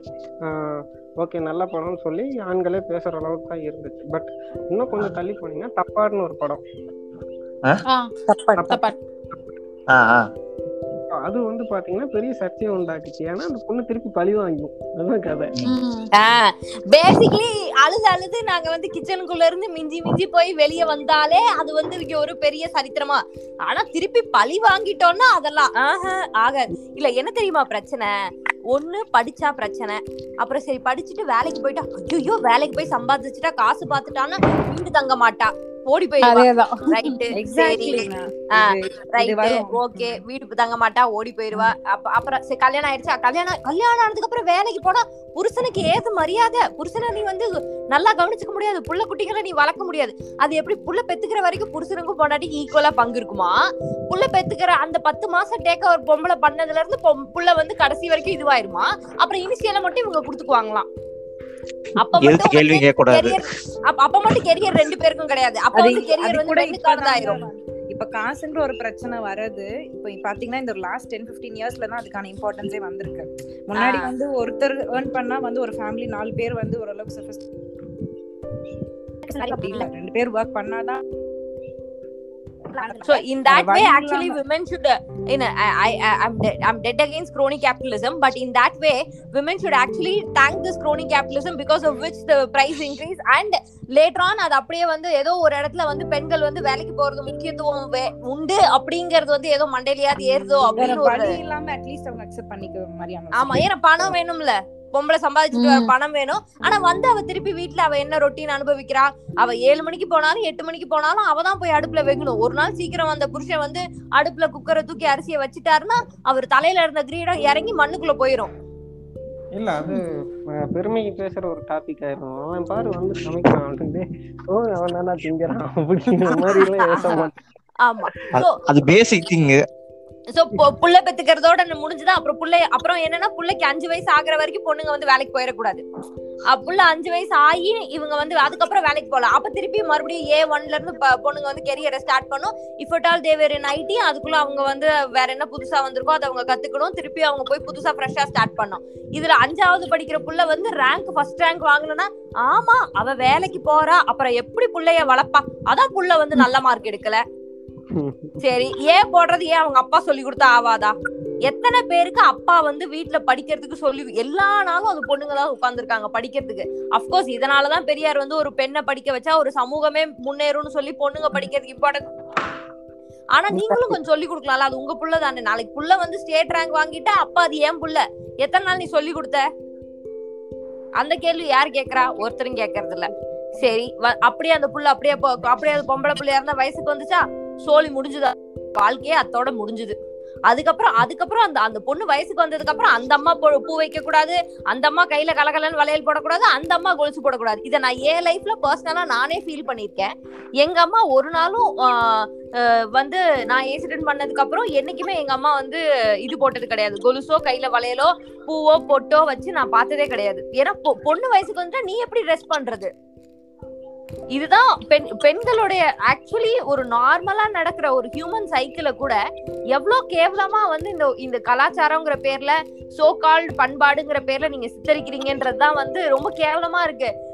ஓகே நல்ல படம்னு சொல்லி ஆண்களே பேசுற அளவுக்கு தான் இருந்துச்சு. பட் இன்னும் கொஞ்சம் தள்ளி போனீங்கன்னா டப்பார்னு ஒரு படம். அது வந்து பாத்தீங்கன்னா பெரிய சர்ச்சையை உண்டாக்குச்சு. ஏன்னா அந்த பொண்ணு திருப்பி பழி வாங்கும் அதுதான் கதை. பேசிக்கலி அழுது அழுது நாங்க வந்து கிச்சனுக்குள்ள இருந்து மிஞ்சி மிஞ்சி போய் வெளியே வந்தாலே அது வந்து இங்க ஒரு பெரிய சரித்திரமா. ஆனா திருப்பி பழி வாங்கிட்டோம்னா அதெல்லாம். ஆஹ் ஆக. இல்ல என்ன தெரியுமா பிரச்சனை? ஒண்ணு படிச்சா பிரச்சனை. அப்புறம் சரி படிச்சுட்டு வேலைக்கு போயிட்டா ஐயோ வேலைக்கு போய் சம்பாதிச்சுட்டா காசு பார்த்துட்டான்னா வீடு தங்க மாட்டா. ஓடி வரும். ஓகே வீடு தங்க மாட்டா ஓடி போயிருவா அப்ப அப்புறம் சரி கல்யாணம் ஆயிடுச்சா? கல்யாணம் கல்யாணம் ஆனதுக்கு அப்புறம் வேலைக்கு போனா புருஷனுக்கு ஏது மரியாதை? புருஷனை நீ வந்து நல்லா கவனிச்சுக்க முடியாது. புள்ள குட்டிகளை நீ வளர்க்க முடியாது. அது எப்படி புள்ள பெத்துக்கிற வரைக்கும் புருஷனுக்கும் பொண்டாட்டி ஈக்குவலா பங்கு இருக்குமா? புள்ள பெத்துக்கிற அந்த பத்து மாசம் டேக் ஒரு பொம்பளை பண்ணதுல இருந்து புள்ள வந்து கடைசி வரைக்கும் இதுவாயிருமா? அப்புறம் இனிஷியலை மட்டும் இவங்க குடுத்துக்குவாங்களாம். அப்ப மட்டும் கேள்வி கேட்க கூடாது கெரியர் அப்ப மட்டும் கெரியர் ரெண்டு பேருக்கும் கிடையாது. அப்ப வந்து கெரியர் வந்து ஆயிரும். இப்ப காசுன்ற ஒரு பிரச்சனை வரது இப்ப பாத்தீங்கன்னா இந்த லாஸ்ட் டென் பிப்டீன் இயர்ஸ்ல தான் அதுக்கான இம்பார்ட்டன்ஸே வந்திருக்கு. முன்னாடி. வந்து ஒருத்தர் ஏர்ன் பண்ணா வந்து ஒரு ஃபேமிலி நாலு பேர் வந்து ஓரளவுக்கு சஃபஸ் அப்படி இல்ல. ரெண்டு பேர் ஒர்க் பண்ணாதான் So in that வேற way, வழி actually, இல்லாம- women should. Uh, you know, I, I, I- I'm dead, I'm dead against crony capitalism, but in that way, women should actually thank this crony capitalism because of which the price increase and later on அது அப்படியே வந்து ஏதோ ஒரு இடத்துல வந்து பெண்கள் வந்து வேலைக்கு போறது முக்கியத்துவம் வே- உண்டு அப்படிங்கறது வந்து ஏதோ மண்டையிலயாவது ஏறுதோ அப்படின்னு ஒரு இல்லாம அட்லீஸ்ட் அவங்க அக்செப்ட் பண்ணிக்க மாதிரியான ஆமா ஏன்னா பணம் வேணும்ல பொம்பளை சம்பாதிச்சுட்டு வர பணம் வேணும். ஆனா வந்து அவ திருப்பி வீட்ல அவ என்ன ரொட்டீன் அனுபவிக்கிறா? அவ ஏழு மணிக்கு போனாலும் எட்டு மணிக்கு போனாலும் அவ தான் போய் அடுப்புல வைக்கணும். ஒரு நாள் சீக்கிரம் வந்த புருஷன் வந்து அடுப்புல குக்கரை தூக்கி அரிசியை வச்சுட்டாருன்னா அவர் தலையில இருந்த கிரீடம் இறங்கி மண்ணுக்குள்ள போயிரும். இல்ல அது பெருமைக்கு பேசுற ஒரு டாபிக் ஆயிரும். அவன் பாரு வந்து சமைக்கிறான் அப்படின்னு ஓ அவன் நல்லா திங்கிறான் அப்படிங்கிற மாதிரி எல்லாம் பேச மாட்டான் அது- அது பேசிக் திங் சோ புள்ள பெத்துக்கிறதோட முடிஞ்சுதான் அப்புறம் புள்ளை அப்புறம் என்னன்னா புள்ளைக்கு அஞ்சு வயசு ஆகுற வரைக்கும் பொண்ணுங்க வந்து வேலைக்கு போயிடக்கூடாது. புள்ள அஞ்சு வயசு ஆகி இவங்க வந்து அதுக்கப்புறம் வேலைக்கு போகலாம் அப்ப திருப்பி மறுபடியும் ஏ ஒன்ல இருந்து பொண்ணுங்க வந்து கெரியரை ஸ்டார்ட் பண்ணும். If at all they're in IT அதுக்குள்ள அவங்க வந்து வேற என்ன புதுசா வந்திருக்கோ அதை அவங்க கத்துக்கணும். திருப்பி அவங்க போய் புதுசா ஃப்ரெஷ்ஷா ஸ்டார்ட் பண்ணும். இதுல அஞ்சாவது படிக்கிற புள்ள வந்து ரேங்க் ஃபர்ஸ்ட் ரேங்க் வாங்கணும்னா ஆமா அவ வேலைக்கு போறா அப்புறம் எப்படி புள்ளைய வளர்ப்பா? அதான் புள்ள வந்து நல்ல மார்க் எடுக்கல. சரி ஏன் போடுறது? ஏன் அவங்க அப்பா சொல்லி கொடுத்தா ஆவாதா? எத்தனை பேருக்கு அப்பா வந்து வீட்டுல படிக்கிறதுக்கு சொல்லி எல்லா நாளும் அது பொண்ணுங்க தான் உட்கார்ந்துருக்காங்க படிக்கிறதுக்கு. அப்கோர்ஸ் இதனாலதான் பெரியார் வந்து ஒரு பெண்ணை படிக்க வச்சா ஒரு சமூகமே முன்னேறும்னு சொல்லி பொண்ணுங்க படிக்கிறதுக்கு இம்பார்ட்டன்ட் ஆனா நீங்களும் கொஞ்சம் சொல்லி கொடுக்கலாம்ல அது உங்க புள்ள தானே. நாளைக்கு புள்ள வந்து ஸ்டேட் ரேங்க் வாங்கிட்டா அப்பா அது ஏன் புள்ள? எத்தனை நாள் நீ சொல்லி கொடுத்த? அந்த கேள்வி யார் கேக்குறா ஒருத்தரும் கேக்குறது இல்ல சரி அப்படியே அந்த புள்ள அப்படியே போ- அப்படியே அது பொம்பளை பிள்ளையா இருந்தா வயசுக்கு வந்துச்சா? சோழி முடிஞ்சுதா? வாழ்க்கையே அத்தோட முடிஞ்சுது. அதுக்கப்புறம் அதுக்கப்புறம் அந்த அந்த பொண்ணு வயசுக்கு வந்ததுக்கு அப்புறம் அந்த அம்மா பூ பூ வைக்க கூடாது அந்த அம்மா கையில கலகலன்னு வளையல் போடக்கூடாது அந்த அம்மா கொலுசு போடக்கூடாது. இதை நான் என் லைஃப்ல பர்சனலா நானே ஃபீல் பண்ணியிருக்கேன். எங்க அம்மா ஒரு நாளும் வந்து நான் ஏசிடென்ட் பண்ணதுக்கு அப்புறம் என்னைக்குமே எங்க அம்மா வந்து இது போட்டது கிடையாது. கொலுசோ கையில வளையலோ பூவோ பொட்டோ வச்சு நான் பார்த்ததே கிடையாது. ஏன்னா பொ- பொண்ணு வயசுக்கு வந்துட்டா நீ எப்படி ட்ரெஸ் பண்றது? இதுதான் பெண் பெண்களுடைய ஆக்சுவலி ஒரு நார்மலா நடக்கிற ஒரு ஹியூமன் சைக்கிள கூட எவ்வளவு கேவலமா வந்து இந்த இந்த கலாச்சாரங்கிற பேர்ல சோ கால்டு பண்பாடுங்கிற பேர்ல நீங்க சித்தரிக்கிறீங்கன்றதுதான் வந்து ரொம்ப கேவலமா இருக்கு.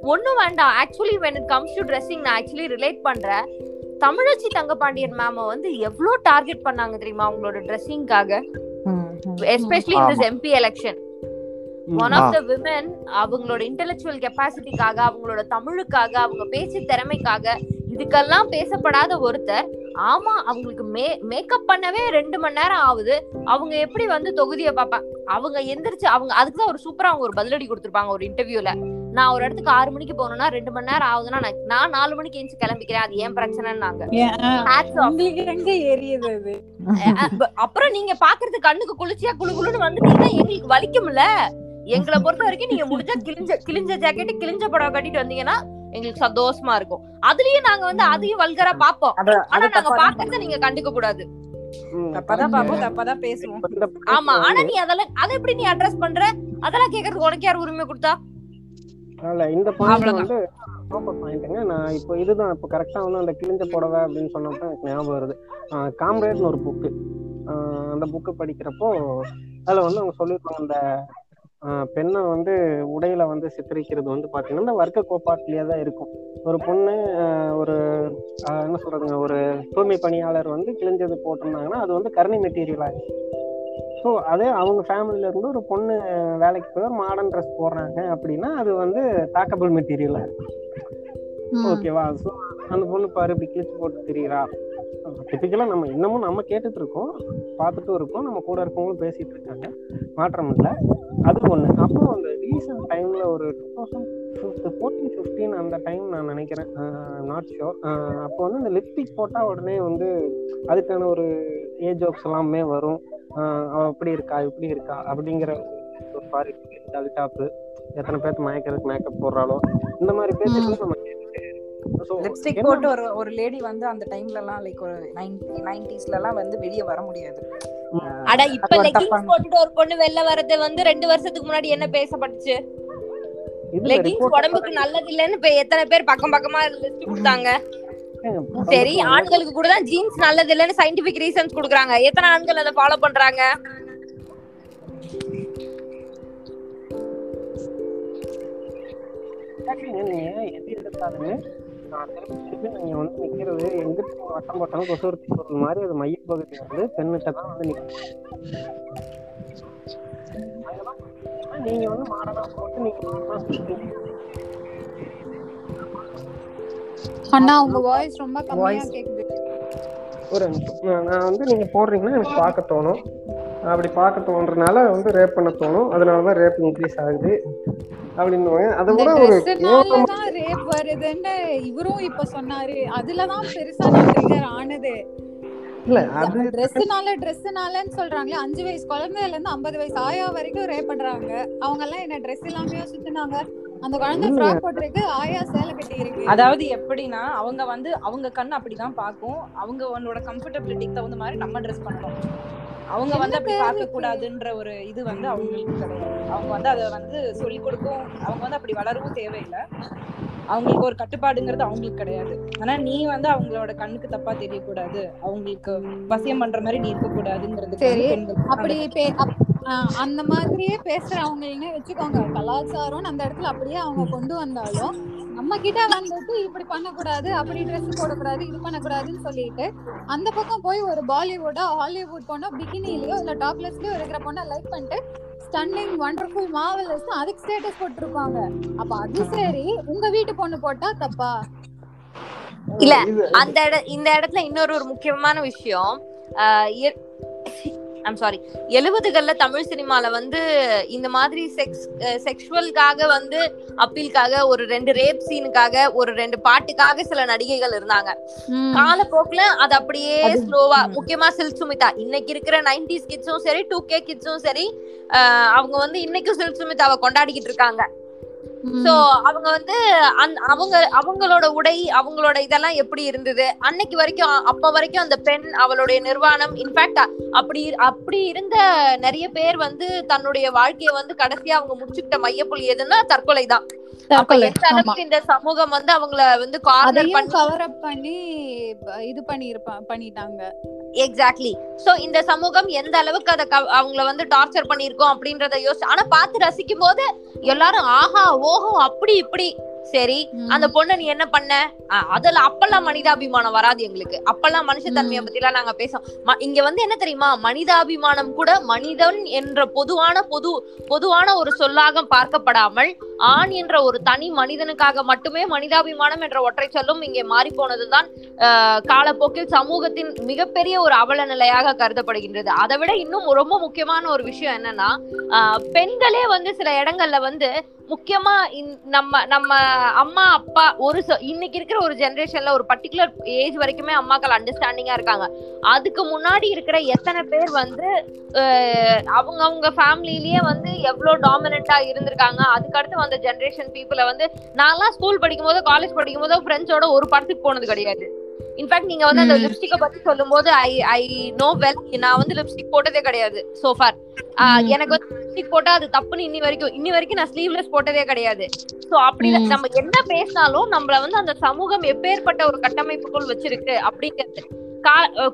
ஒன்னும் வேண்டாம். Actually when it comes to dressing நான் ஆக்சுவலி ரிலேட் பண்றேன். தமிழச்சி தங்கபாண்டியன் மேம வந்து எவ்வளவு டார்கெட் பண்ணாங்க தெரியுமா அவங்களோட ட்ரெஸ்ஸிங்காக especially this MP election one of the women அவங்களோட இன்டெலெக்சுவல் கெப்பாசிட்டிக்காக அவங்களோட தமிழுக்காக அவங்க பேச்சு திறமைக்காக இதுக்கெல்லாம் பேசப்படாத ஒருத்தர் ஆமா அவங்களுக்கு மே மேக்கப் பண்ணவே ரெண்டு மணி நேரம் ஆகுது. அவங்க எப்படி வந்து தொகுதியை பார்ப்பாங்க அவங்க எந்திரிச்சு அவங்க அதுக்கு தான் ஒரு சூப்பரா அவங்க ஒரு பதிலடி கொடுத்துருப்பாங்க ஒரு இன்டர்வியூல நான் ஒரு இடத்துக்கு ஆறு மணிக்கு போகணும்னா ரெண்டு மணி நேரம் ஆகுதுன்னா நான் நான் நாலு மணிக்கு எந்திரிச்சு கிளம்பிக்கிறேன் அது ஏன் பிரச்சனைன்னாங்க. அப்புறம் நீங்க பாக்குறது கண்ணுக்கு குளிர்ச்சியா குளு குளுன்னு வந்துட்டீங்கன்னா எங்களுக்கு வலிக்கும்ல. எங்களை பொறுத்த வரைக்கும் நீங்க முடிஞ்சா கிழிஞ்ச கிழிஞ்ச ஜாக்கெட் கிழிஞ்ச புடவை கட்டிட்டு வந்தீங்கன்னா எங்களுக்கு சந்தோஷமா இருக்கும். அதுலயும் நாங்க வந்து அதையும் வல்கரா பாப்போம் ஆனா நாங்க பாக்குறத நீங்க கண்டுக்க கூடாது. தப்பாதான் பாப்போம் தப்பாதான் பேசுவோம். ஆமா ஆனா நீ அதெல்லாம் அதை எப்படி நீ அட்ரஸ் பண்ற? அதெல்லாம் கேக்குறதுக்கு உனக்கு யார் உரிமை கொடுத்தா? இல்ல இந்த பாயிண்ட். வந்து பாயிண்ட்டுங்க நான் இப்போ இதுதான் இப்போ கரெக்டா வந்து அந்த கிழிஞ்ச புடவை அப்படின்னு சொன்னப்ப எனக்கு ஞாபகம் வருது. காம்ரேட்னு ஒரு புக்கு அந்த புக்கு படிக்கிறப்போ அதுல வந்து அவங்க சொல்லியிருப்பாங்க அந்த பெண்ணை வந்து உடையில வந்து சித்தரிக்கிறது வந்து பாத்தீங்கன்னா இந்த வர்க்க கோட்பாட்டிலேயே தான் இருக்கும். ஒரு பொண்ணு ஒரு என்ன சொல்றதுங்க ஒரு தூய்மை பணியாளர் வந்து கிழிஞ்சது போட்டிருந்தாங்கன்னா அது வந்து கருணை மெட்டீரியல் ஆகும் ஸோ அதே அவங்க ஃபேமிலில இருந்து ஒரு பொண்ணு வேலைக்கு போய் ஒரு மாடர்ன் ட்ரெஸ் போடுறாங்க அப்படின்னா அது வந்து டாக்கபிள் மெட்டீரியல். ஓகேவா ஸோ அந்த பொண்ணு பாரு இப்படி கிழிச்சு போட்டு தெரியுறா. டிப்பிக்கலா நம்ம இன்னமும் நம்ம கேட்டுட்டு இருக்கோம் பார்த்துட்டும் இருக்கோம் நம்ம கூட இருக்கவங்களும் பேசிட்டு இருக்காங்க. மாற்றம் இல்லை. அது ஒண்ணு. அப்புறம் அந்த ரீசெண்ட் டைம்ல ஒரு டூ தௌசண்ட் ஃபோர்டீன் ஃபிஃப்டீன் அந்த டைம் நான் நினைக்கிறேன். நாட் ஷோர் அப்போ வந்து இந்த லிப்ஸ்டிக் போட்டா உடனே வந்து அதுக்கான ஒரு ஏஜ் ஜோக்ஸ் எல்லாமே வரும். ஆஹ் அவ இப்படி இருக்கா இப்படி இருக்கா அப்படிங்கிற ஒரு பாரு டாப்பு எத்தனை பேர்த்து மயக்கிறதுக்கு மேக்கப் போடுறாளோ. இந்த மாதிரி பேசிட்டு நம்ம லிப்ஸ்டிக் போட்டு ஒரு ஒரு லேடி வந்து அந்த டைம்ல எல்லாம் லைக் ஒரு நைன்டிஸ்ல எல்லாம் வந்து வெளிய வர முடியாது. அட இப்ப தப்பான- போட்டுட்டு ஒரு பொண்ணு வெளில வர்றது வந்து ரெண்டு வருஷத்துக்கு முன்னாடி என்ன பேசப்பட்டுச்சு? report உடம்புக்கு நல்லது இல்லைன்னு எத்தனை பேர் பக்கம் பக்கமா லிஸ்ட் கொடுத்தாங்க? சரி. ஆண்களுக்கு கூட தான் ஜீன்ஸ் நல்லது இல்லைன்னு சயின்டிபிக் ரீசன்ஸ் கொடுக்குறாங்க. எத்தனை ஆண்கள் அதை ஃபாலோ பண்றாங்க? எது எடுத்தாலுமே திருப்பி திருப்பி நீங்க வந்து நிக்கிறது எங்கிட்டு நீங்க வட்டம் போட்டாலும் கொசுவர்த்தி பொருள் மாதிரி அது மையப்பகுதி வந்து பெண்ணிட்ட தான் வந்து நிக்கும் அதெல்லாம் பாத்தீங்கன்னா நீங்க வந்து மாடலா போட்டு நீங்க மாடலா சுத்துறீங்க. அண்ணா உங்க வாய்ஸ் ரொம்ப கம்மியா. கேக்குது ஒரு. நான் வந்து நீங்க போடுறீங்கன்னா எனக்கு பார்க்க தோணும் அப்படி பார்க்க தோன்றனால வந்து ரேப் பண்ண தோணும் அதனாலதான் ரேப் இன்க்ரீஸ் ஆகுது அதை விட ஒரு ரேப் வருதுன்னு இவரும் இப்ப சொன்னாரு. அதுலதான் பெருசா ட்ரிகர் ஆனது. இல்ல அது ட்ரெஸ்னால ட்ரெஸ்னாலன்னு சொல்றாங்களே அஞ்சு வயசு குழந்தையில இருந்து ஐம்பது வயசு ஆயா வரைக்கும் ரேப் பண்றாங்க. அவங்க எல்லாம் என்ன ட்ரெஸ் இல்லாமயே சுத்தினாங்க அந்த குழந்தை. ஃப்ராக் போட்டிருக்கு ஆயா சேலை கட்டி இருக்கு அதாவது எப்படின்னா அவங்க வந்து அவங்க கண் அப்படிதான் பார்க்கும். அவங்க உன்னோட கம்ஃபர்டபிலிட்டிக்கு தகுந்த மாதிரி நம்ம ட்ரெஸ் பண்ணணும். அவங்க வந்து அப்படி பார்க்க கூடாதுன்ற ஒரு இது வந்து அவங்களுக்கு கிடையாது. அவங்க வந்து அதை வந்து சொல்லி கொடுக்கவும் அவங்க வந்து அப்படி வளரவும் தேவையில்லை. அவங்களுக்கு ஒரு கட்டுப்பாடுங்கிறது அவங்களுக்கு கிடையாது. ஆனா நீ வந்து அவங்களோட கண்ணுக்கு தப்பா தெரியக்கூடாது. அவங்களுக்கு வசியம் பண்ற மாதிரி நீ இருக்க கூடாதுங்கிறது சரி, அப்படி அந்த மாதிரியே பேசுறவங்கன்னு வச்சுக்கோங்க. கலாச்சாரம் அந்த இடத்துல அப்படியே அவங்க கொண்டு வந்தாலும் நம்ம கிட்ட வந்துட்டு இப்படி பண்ணக்கூடாது அப்படி ட்ரெஸ் போடக்கூடாது இது பண்ணக்கூடாதுன்னு சொல்லிட்டு அந்த பக்கம் போய் ஒரு பாலிவுட்டோ ஹாலிவுட் பொண்ணோ பிகினிலயோ இல்ல டாப்லெஸ்லயோ இருக்கிற பொண்ணை லைக் பண்ணிட்டு ஸ்டன்னிங் வண்டர்ஃபுல் மாவலஸ் அதுக்கு ஸ்டேட்டஸ் போட்டிருப்பாங்க. அப்ப அது சரி உங்க வீட்டு பொண்ணு போட்டா தப்பா? இல்ல, அந்த இந்த இடத்துல இன்னொரு ஒரு முக்கியமான விஷயம் ஐம் சாரி எழுபதுகள்ல தமிழ் சினிமால வந்து இந்த மாதிரி செக்ஸ் செக்ஷுவல்காக வந்து அப்பீலுக்காக ஒரு ரெண்டு ரேப் சீனுக்காக ஒரு ரெண்டு பாட்டுக்காக சில நடிகைகள் இருந்தாங்க. காலப்போக்குல அது அப்படியே ஸ்லோவா. முக்கியமா சில்க் சுமிதா. இன்னைக்கு இருக்கிற நைன்டிஸ் கிட்ஸும் சரி டூ கே கிட்ஸும் சரி அவங்க வந்து இன்னைக்கும் சில்க் சுமிதாவை கொண்டாடிக்கிட்டு இருக்காங்க. சோ அவங்க வந்து அவங்க அவங்களோட உடை அவங்களோட இதெல்லாம் எப்படி இருந்தது? அன்னைக்கு வரைக்கும் அப்ப வரைக்கும் அந்த பெண் அவளுடைய நிர்வாணம் இன்ஃபேக்ட் அப்படி அப்படி இருந்த நிறைய பேர் வந்து தன்னுடைய வாழ்க்கைய வந்து கடைசியா அவங்க முடிச்சுக்கிட்ட மையப்புள்ளி எதுன்னா தற்கொலை. தான் இந்த சமூகம் வந்து அவங்கள வந்து கார்னர் பண்ணி கவர் அப் பண்ணி இது பண்ணி பண்ணிட்டாங்க. எக்ஸாக்ட்லி சோ இந்த சமூகம் எந்த அளவுக்கு அத அவங்கள வந்து டார்ச்சர் பண்ணிருக்கோம் அப்படின்றத யோசிச்சு ஆனா பார்த்து ரசிக்கும் போது எல்லாரும் ஆஹா ஓஹோ அப்படி இப்படி. சரி அந்த பொண்ணை நீ என்ன பண்ண? அதுல அப்பெல்லாம் மனிதாபிமானம் வராது எங்களுக்கு. அப்பெல்லாம் மனுஷத்தன்மையை. பத்தி எல்லாம் நாங்க பேசோம். இங்க வந்து என்ன தெரியுமா? மனிதாபிமானம் கூட மனிதன் என்ற பொதுவான பொது பொதுவான ஒரு சொல்லாக பார்க்கப்படாமல் ஆண் என்ற ஒரு தனி மனிதனுக்காக மட்டுமே மனிதாபிமானம் என்ற ஒற்றை சொல்லும் இங்கே மாறி போனதுதான் காலப்போக்கில் சமூகத்தின் மிகப்பெரிய ஒரு அவல நிலையாக கருதப்படுகின்றது. அதை விட இன்னும் ரொம்ப முக்கியமான ஒரு விஷயம் என்னன்னா பெண்களே வந்து சில இடங்கள்ல வந்து முக்கியமா நம்ம நம்ம அம்மா அப்பா ஒரு இன்னைக்கு இருக்கிற ஒரு ஜென்ரேஷன்ல ஒரு பர்டிகுலர் ஏஜ் வரைக்குமே அம்மாக்கள் அண்டர்ஸ்டாண்டிங்கா இருக்காங்க. அதுக்கு முன்னாடி இருக்கிற எத்தனை பேர் வந்து அவங்க அவங்க ஃபேமிலிலேயே வந்து எவ்வளவு டாமினண்டா இருந்திருக்காங்க அதுக்கு அடுத்து வந்த ஜெனரேஷன் பீப்புளை வந்து நான்லாம் ஸ்கூல் படிக்கும் போதோ காலேஜ் படிக்கும் போதோ ஃப்ரெண்ட்ஸோட ஒரு படத்துக்கு போனது கிடையாது இன்ஃபேக்ட் நீங்க வந்து அந்த. லிப்ஸ்டிக்கை பத்தி சொல்லும்போது ஐ ஐ நோ வெல் நான் வந்து லிப்ஸ்டிக் போட்டதே கிடையாது சோஃபார். எனக்கு வந்து லிப்ஸ்டிக் போட்டா அது தப்புன்னு இன்னி வரைக்கும் இன்னி வரைக்கும் நான் ஸ்லீவ்லெஸ் போட்டதே கிடையாது சோ அப்படி. நம்ம என்ன பேசினாலும் நம்மள வந்து அந்த சமூகம் எப்பேற்பட்ட ஒரு கட்டமைப்புக்குள் வச்சிருக்கு அப்படிங்கிறது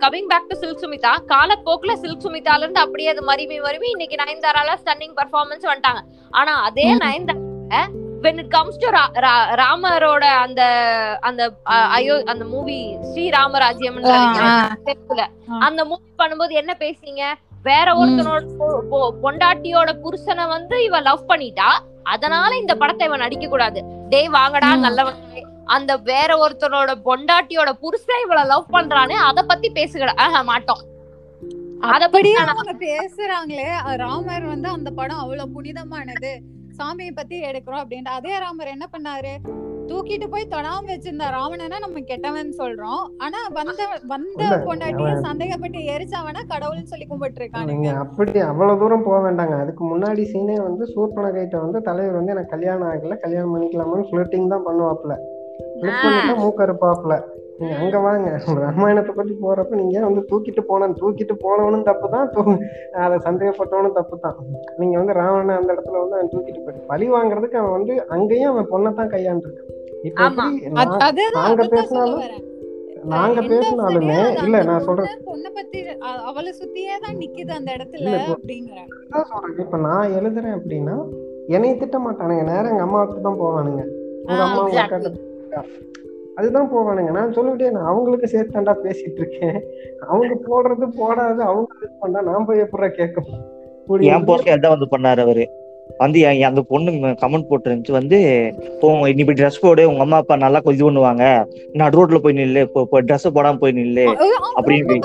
coming back to Silk Smitha காலப்போக்குல சில்க் சுமிதால இருந்து அப்படியே அது மருவி மருவி இன்னைக்கு நயன்தாரால ஸ்டன்னிங் பர்ஃபார்மன்ஸ் வந்துட்டாங்க ஆனா அதே. Nayanthara when it comes to ராமரோட அந்த அந்த அஹ், ஐயோ அந்த மூவி ஸ்ரீராமராஜ்யம். அந்த மூவி பண்ணும்போது என்ன பேசுனீங்க? வேற ஒருத்தனோட பொண்டாட்டியோட புருஷனை வந்து இவ லவ் பண்ணிட்டா அதனால இந்த படத்தை இவன் நடிக்க கூடாது டேய் வாங்கடா. நல்லவன். அந்த வேற ஒருத்தனோட பொண்டாட்டியோட புருஷன் இவள லவ் பண்றானே அத பத்தி பேசுகடா. ஆஹா, மாட்டோம். அத பத்தி அப்படியே நான் அவங்க பேசுறாங்களே. ராமர் வந்து அந்த படம் அவ்வளவு புனிதமானது. சாமியை பத்தி எடுக்கிறோம் அப்படின்ட்டு. அதே ராமர் என்ன பண்ணாரு? தூக்கிட்டு போய் தொடாம வச்சிருந்த ராவணனை நம்ம கெட்டவன் சொல்றோம். ஆனா வந்த வந்த பொண்டாட்டிய சந்தேகப்பட்டு எரிச்சவனா கடவுள்னு சொல்லி கும்பிட்டு இருக்கானுங்க அப்படி அவ்வளவு தூரம் போக வேண்டாங்க. அதுக்கு முன்னாடி சீனே வந்து சூர்பனகைட்ட வந்து தலைவர் வந்து எனக்கு கல்யாணம் ஆகல கல்யாணம் பண்ணிக்கலாமான்னு ஃபிளட்டிங் தான் பண்ணுவாப்ல ஃபிளட் பண்ணிட்டா நீங்க அங்க வாங்க. ராமாயணத்தை பத்தி போறப்ப நீங்க வந்து தூக்கிட்டு போன தூக்கிட்டு போனவனும் தப்பு தான் அதை சந்தேகப்பட்டவனும் தப்பு தான் நீங்க வந்து ராவணனை அந்த இடத்துல வந்து அவன் தூக்கிட்டு போயிட்டு பழி வாங்குறதுக்கு அவன் வந்து அங்கேயும் அவன் பொண்ணை தான் கையாண்டுருக்கான். இப்ப நாங்க பேசினாலும் நாங்க பேசினாலுமே இல்ல நான் சொல்றேன். பொண்ணு- பத்தி அவளை சுத்தியே தான் நிக்குது அந்த இடத்துல இல்ல, இப்போ- அப்படிங்கிற அதான் சொல்றேன். இப்ப நான் எழுதுறேன் அப்படின்னா என்னைய திட்ட மாட்டானுங்க. நேரம் எங்க அம்மாவுக்கு தான் போவானுங்க. உங்க அம்மா உங்க அதுதான் போவானுங்க. நான் சொல்லிட்டே நான் அவங்களுக்கு சேர்த்தாண்டா பேசிட்டு இருக்கேன். அவங்க போடுறது போடாது அவங்க இது பண்ணா நான் போய் எப்படா கேட்கும் என் போஸ்ட்ல அதான் வந்து பண்ணாரு அவரு. வந்து அந்த பொண்ணு கமெண்ட் போட்டுருந்துச்சு. வந்து நீ இப்படி ட்ரெஸ் போடு உங்க அம்மா அப்பா நல்லா இது பண்ணுவாங்க. நடு ரோட்ல போய் நில்லு ட்ரெஸ் போடாம போய் நில்லு அப்படின்னு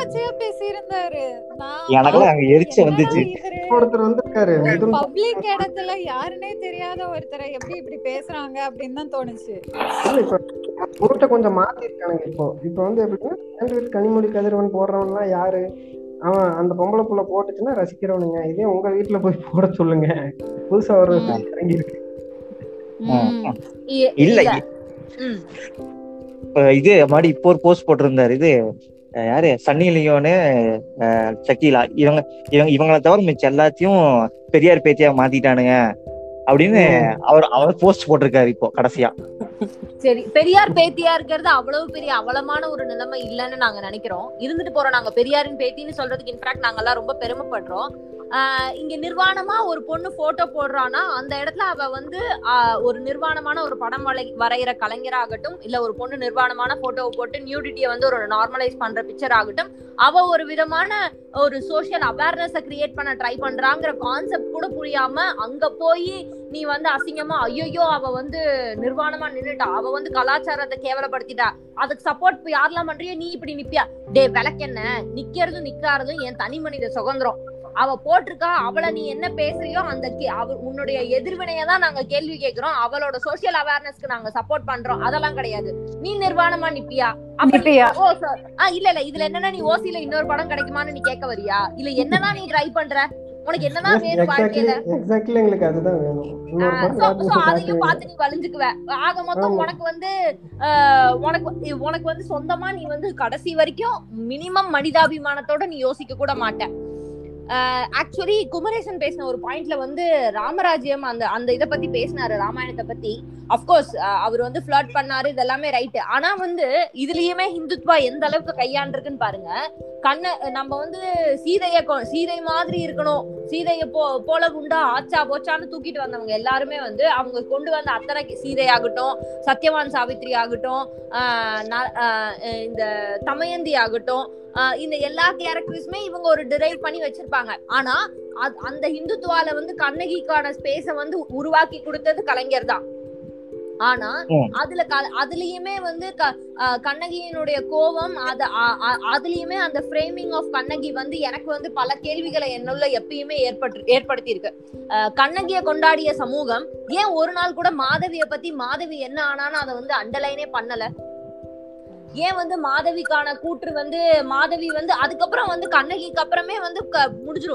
அங்க வந்துச்சு. ஒருத்தர் வந்திருக்காரு பப்ளிக் இடத்துல யாருன்னே தெரியாத ஒருத்தரை எப்படி இப்படி பேசுறாங்க அப்படின்னு தான் தோணுச்சு. ரூட்டை கொஞ்சம் மாத்திருக்கானுங்க இப்போ. இப்போ வந்து எப்படின்னா கனிமொழி கதிரவன் போடுறவன்லாம் யாரு? அவன் அந்த பொம்பளை புள்ள போட்டுச்சுன்னா ரசிக்கிறவனுங்க. இதே உங்க வீட்டுல போய் போட சொல்லுங்க. புதுசா ஒரு ம். இறங்கி இருக்கு ம். இ- இல்ல இது மாதிரி இப்போ ஒரு போஸ்ட் போட்டிருந்தாரு. இது யாரு? சன்னி லியோனு அஹ் ஷக்கீலா இவங்க இவங்க இவங்கள தவிர மிச்சம் எல்லாத்தையும் பெரியார் பேத்தியா மாத்திட்டானுங்க அப்படின்னு அவர் அவர் போஸ்ட் போட்டிருக்காரு இப்போ கடைசியா. சரி பெரியார் பேத்தியா இருக்கிறது அவ்வளவு பெரிய அவலமான ஒரு நிலைமை இல்லைன்னு நாங்க நினைக்கிறோம். இருந்துட்டு போறோம் நாங்க பெரியாரின் பேத்தின்னு சொல்றதுக்கு இன்ஃபேக்ட் நாங்க எல்லாம் ரொம்ப பெருமைப்படுறோம். இங்க நிர்வாணமா ஒரு பொண்ணு போட்டோ போடுறான்னா அந்த இடத்துல அவ வந்து ஆஹ் ஒரு நிர்வாணமான ஒரு படம் வரை வரைகிற கலைஞராகட்டும் இல்ல ஒரு பொண்ணு நிர்வாணமான போட்டோவை போட்டு நியூடிட்டியை வந்து ஒரு நார்மலைஸ் பண்ற பிக்சர் ஆகட்டும் அவ ஒரு விதமான ஒரு சோசியல் அவேர்னஸ கிரியேட் பண்ண ட்ரை பண்றாங்கிற கான்செப்ட் கூட புரியாம அங்க போய் நீ வந்து அசிங்கமா ஐயோயோ அவ வந்து நிர்வாணமா நின்னுட்டா அவ வந்து கலாச்சாரத்தை கேவலப்படுத்திட்டா அதுக்கு சப்போர்ட் யாரெல்லாம் பண்றியோ நீ இப்படி நிப்பியா? டே விளக்கென்ன? நிக்கிறதும் நிக்காரதும் என் தனி மனித சுதந்திரம். அவ போட்டிருக்கா அவளை நீ என்ன பேசுறியோ அந்த கே- அவ உன்னுடைய எதிர்வினையை தான் நாங்க கேள்வி கேட்கிறோம். அவளோட சோஷியல் அவேர்னஸ்க்கு நாங்க சப்போர்ட் பண்றோம். அதெல்லாம் கிடையாது. நீ நிர்வாணமா நிப்பியா? ஓ sir. ஆ இல்ல இல்ல. இதுல என்னன்னா நீ ஓசில இன்னொரு படம் கிடைக்குமான்னு நீ கேட்க வரியா? இல்ல என்னதான் நீ ட்ரை பண்ற? உனக்கு என்னதான் வேணும் வாழ்க்கையில? எக்ஸாக்ட்லி எங்களுக்கு அதுதான் வேணும். அதையும். பார்த்து நீ வலிஞ்சுக்குவ. ஆக மொத்தம். உனக்கு வந்து ஆஹ், உனக்கு வந்து- உனக்கு வந்து சொந்தமா நீ வந்து கடைசி வரைக்கும் மினிமம் மனிதாபிமானத்தோட நீ யோசிக்க கூட மாட்ட. ஆக்சுவலி குமரேசன் பேசின ஒரு பாயிண்ட்ல வந்து ராமராஜ்யம் அந்த அந்த இதை பத்தி பேசினாரு ராமாயணத்தை பத்தி. அப்கோர்ஸ் அவர் வந்து ஃபிளாட் பண்ணாரு இதெல்லாமே ரைட்டு ஆனா வந்து இதுலயுமே ஹிந்துத்வா எந்த அளவுக்கு கையாண்டிருக்குன்னு பாருங்க. கண்ண நம்ம வந்து சீதைய சீதை மாதிரி இருக்கணும். சீதைய போ போல குண்டா ஆச்சா போச்சான்னு தூக்கிட்டு வந்தவங்க எல்லாருமே வந்து அவங்க கொண்டு வந்த அத்தனை சீதை ஆகட்டும் சத்யவான் சாவித்ரி ஆகட்டும் ந- இந்த தமயந்தி ஆகட்டும் இந்த எல்லா கேரக்டர்ஸுமே இவங்க ஒரு டிரைவ் பண்ணி வச்சிருப்பாங்க. ஆனா அந்த ஹிந்துத்துவால வந்து கண்ணகிக்கான ஸ்பேஸை வந்து உருவாக்கி கொடுத்தது கலைஞர் தான். ஆனா. அதுல அதுலயுமே வந்து கண்ணகியினுடைய கோபம் அத அதுலயுமே அந்த ஃப்ரேமிங் ஆஃப் கண்ணகி வந்து எனக்கு வந்து பல கேள்விகளை என்னுள்ள எப்பயுமே ஏற்பட்டு ஏற்படுத்தி இருக்கு கண்ணகிய கொண்டாடிய சமூகம் ஏன் ஒரு நாள் கூட மாதவிய பத்தி மாதவி என்ன ஆனான்னு அதை வந்து அண்டர்லைனே பண்ணல ஏன் வந்து மாதவிக்கான கூற்று வந்து மாதவி வந்து அதுக்கப்புறம் வந்து கண்ணகிக்கு அப்புறமே வந்து க-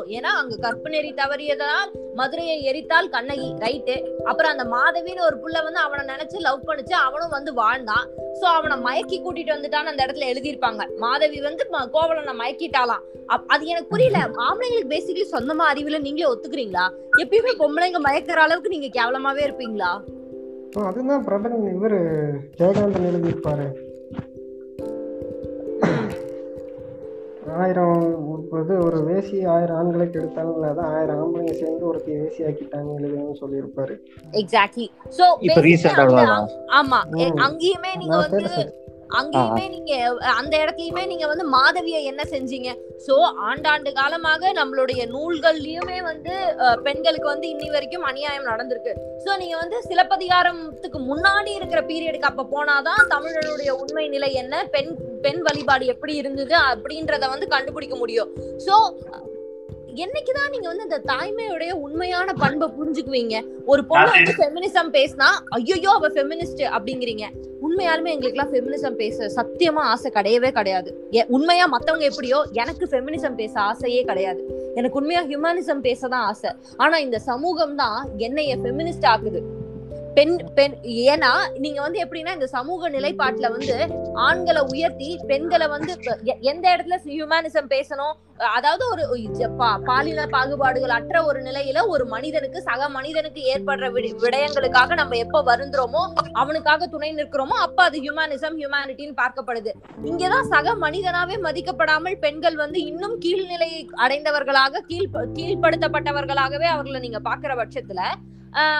ஏன்னா அங்க கற்பு தவறியதான் மதுரையை எரித்தால் கண்ணகி ரைட்டு. அப்புறம் அந்த மாதவின்னு ஒரு புள்ள வந்து அவனை நினைச்சு லவ் பண்ணுச்சு அவனும் வந்து வாழ்ந்தான். சோ அவனை மயக்கி கூட்டிட்டு வந்துட்டான்னு அந்த இடத்துல எழுதியிருப்பாங்க. மாதவி வந்து கோவலனை மயக்கிட்டாலாம் அப்- அது எனக்கு புரியல. ஆம்பளைங்களுக்கு பேசிக்கலி சொந்தமா அறிவுல நீங்களே ஒத்துக்கிறீங்களா? எப்பயுமே பொம்பளைங்க மயக்கிற அளவுக்கு நீங்க கேவலமாவே இருப்பீங்களா? அதுதான் பிரபலன் இவர் ஜெயகாந்தன் எழுதியிருப்பாரு. ஆயிரம் இது ஒரு வேசி ஆயிரம் ஆண்களை கெடுத்தாலும் அதான் ஆயிரம் ஆம்பளைங்க சேர்ந்து ஒருத்தி வேசி ஆக்கிட்டாங்க எழுதுன்னு சொல்லியிருப்பாரு. எக்ஸாக்ட்லி சோ இப்ப ரீசெண்டா ஆமா. அங்கேயுமே நீங்க வந்து அங்கேயுமே நீங்க அந்த இடத்துலயுமே நீங்க வந்து மாதவிய என்ன செஞ்சீங்க? சோ ஆண்டாண்டு காலமாக நம்மளுடைய நூல்கள்லயுமே வந்து பெண்களுக்கு வந்து இன்னி வரைக்கும் அநியாயம் நடந்திருக்கு. சோ நீங்க வந்து சிலப்பதிகாரத்துக்கு முன்னாடி இருக்கிற பீரியடுக்கு அப்ப போனாதான் தமிழனுடைய உண்மை நிலை என்ன பெண் பெண் வழிபாடு எப்படி இருந்தது அப்படின்றத வந்து கண்டுபிடிக்க முடியும். சோ என்னைக்குதான் நீங்க வந்து இந்த தாய்மையுடைய உண்மையான பண்பை புரிஞ்சுக்குவீங்க? ஒரு பொண்ணு வந்து ஃபெமினிசம் பேசினா ஐயோ அவ ஃபெமினிஸ்ட் அப்படிங்கிறீங்க. உண்மையாலுமே எங்களுக்கு எல்லாம் ஃபெமினிசம் பேச சத்தியமா ஆசை கிடையவே கிடையாது. உண்மையா மத்தவங்க எப்படியோ எனக்கு ஃபெமினிசம் பேச ஆசையே கிடையாது. எனக்கு உண்மையா ஹியூமனிசம் பேசதான் ஆசை. ஆனா இந்த சமூகம் தான் என்னைய ஃபெமினிஸ்ட் ஆக்குது. பெண் பெண் ஏன்னா நீங்க வந்து எப்படின்னா இந்த சமூக நிலைப்பாட்டுல வந்து ஆண்களை உயர்த்தி பெண்களை வந்து எந்த இடத்துல ஹியூமனிசம் பேசணும்? அதாவது ஒரு பாலின பாகுபாடுகள் அற்ற ஒரு நிலையில ஒரு மனிதனுக்கு சக மனிதனுக்கு ஏற்படுற விட- விடயங்களுக்காக நம்ம எப்ப வருந்துறோமோ அவனுக்காக துணை நிற்கிறோமோ அப்ப அது ஹியூமனிசம் ஹியூமானிட்டின்னு பார்க்கப்படுது. இங்கதான் சக மனிதனாவே மதிக்கப்படாமல் பெண்கள் வந்து இன்னும் கீழ்நிலை அடைந்தவர்களாக கீழ் கீழ்படுத்தப்பட்டவர்களாகவே அவர்களை நீங்க பாக்குற பட்சத்துல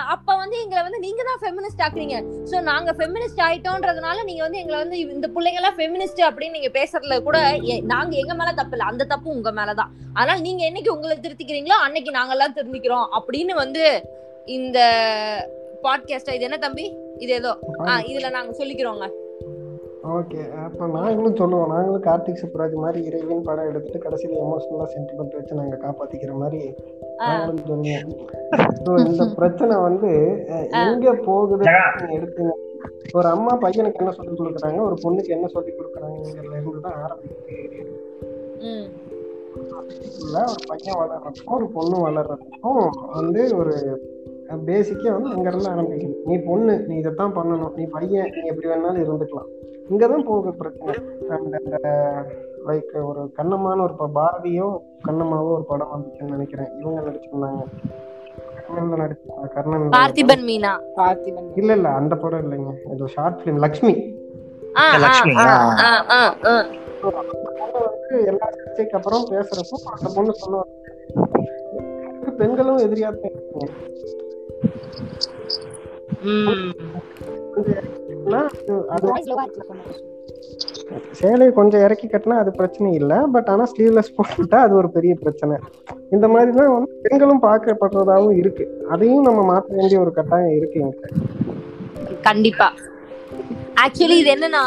அப்ப வந்து எங்களை வந்து நீங்க தான் ஃபெமினிஸ்ட் ஆக்குறீங்க. சோ நாங்க ஃபெமினிஸ்ட் ஆயிட்டோன்றதுனால நீங்க வந்து எங்களை வந்து இந்த பிள்ளைங்க எல்லாம் ஃபெமினிஸ்ட் அப்படின்னு நீங்க பேசுறதுல கூட நாங்க எங்க மேல தப்பு இல்ல. அந்த தப்பு உங்க மேலதான் அதனால நீங்க என்னைக்கு உங்களை திருத்திக்கிறீங்களோ அன்னைக்கு நாங்கெல்லாம் திருந்திக்கிறோம் அப்படின்னு வந்து இந்த பாட்காஸ்ட் இது என்ன தம்பி? இது ஏதோ. ஆஹ் இதுல நாங்க சொல்லிக்கிறோங்க. ஓகே அப்போ நாங்களும் சொல்லுவோம். நாங்களும் கார்த்திக் சுப்ராஜ் மாதிரி இறைவன் படம் எடுத்துட்டு கடைசியில் எமோஷனலாக சென்டிமெண்ட் வச்சு நாங்கள் காப்பாத்திக்கிற மாதிரி நாங்களும் சொல்லுவோம். ஸோ இந்த பிரச்சனை வந்து எங்க போகுது எடுத்தீங்க. ஒரு அம்மா பையனுக்கு என்ன சொல்லி கொடுக்குறாங்க ஒரு பொண்ணுக்கு என்ன சொல்லி கொடுக்குறாங்கிறதுல இருந்து தான் ஆரம்பிக்குது. ம். இல்ல ஒரு பையன் வளர்றதுக்கும் ஒரு பொண்ணு வளர்றதுக்கும் வந்து ஒரு பேசிக்கே வந்து அங்க இருந்து ஆரம்பிக்குது. நீ பொண்ணு நீ இதைத்தான் பண்ணணும். நீ பையன் நீ எப்படி வேணாலும் இருந்துக்கலாம். இங்கதான் போகுது பிரச்சனை. அந்த லைக் ஒரு கண்ணம்மான்னு ஒரு ப- பாரதியோ கண்ணம்மாவோ ஒரு படம் வந்துச்சுன்னு நினைக்கிறேன். இவங்க நடிச்சிருந்தாங்க. கர்ணன் பார்த்திபன் மீனா. பார்த்திபன் இல்ல இல்ல அந்த படம் இல்லைங்க. இது ஷார்ட் பிலிம் லக்ஷ்மி. லக்ஷ்மி, ஆ, ஆ. ஆ, ஆ, ஆ. பொண்ணு வந்து எல்லா சர்ச்சைக்கு அப்புறம் பேசுறப்போ அந்த பொண்ணு சொல்லுவாங்க. பெண்களும் எதிரியா தான் அது சேலையை கொஞ்சம் இறக்கி கட்டினா அது பிரச்சனை இல்ல பட் ஆனா ஸ்லீவ்லெஸ் போட்டுட்டா அது ஒரு பெரிய பிரச்சனை. இந்த மாதிரி தான் வந்து பெண்களும் பார்க்கப்படுறதாவும் இருக்கு. அதையும் நம்ம மாற்ற வேண்டிய ஒரு கட்டாயம் இருக்கு கண்டிப்பா. ஆக்சுவலி இது என்னன்னா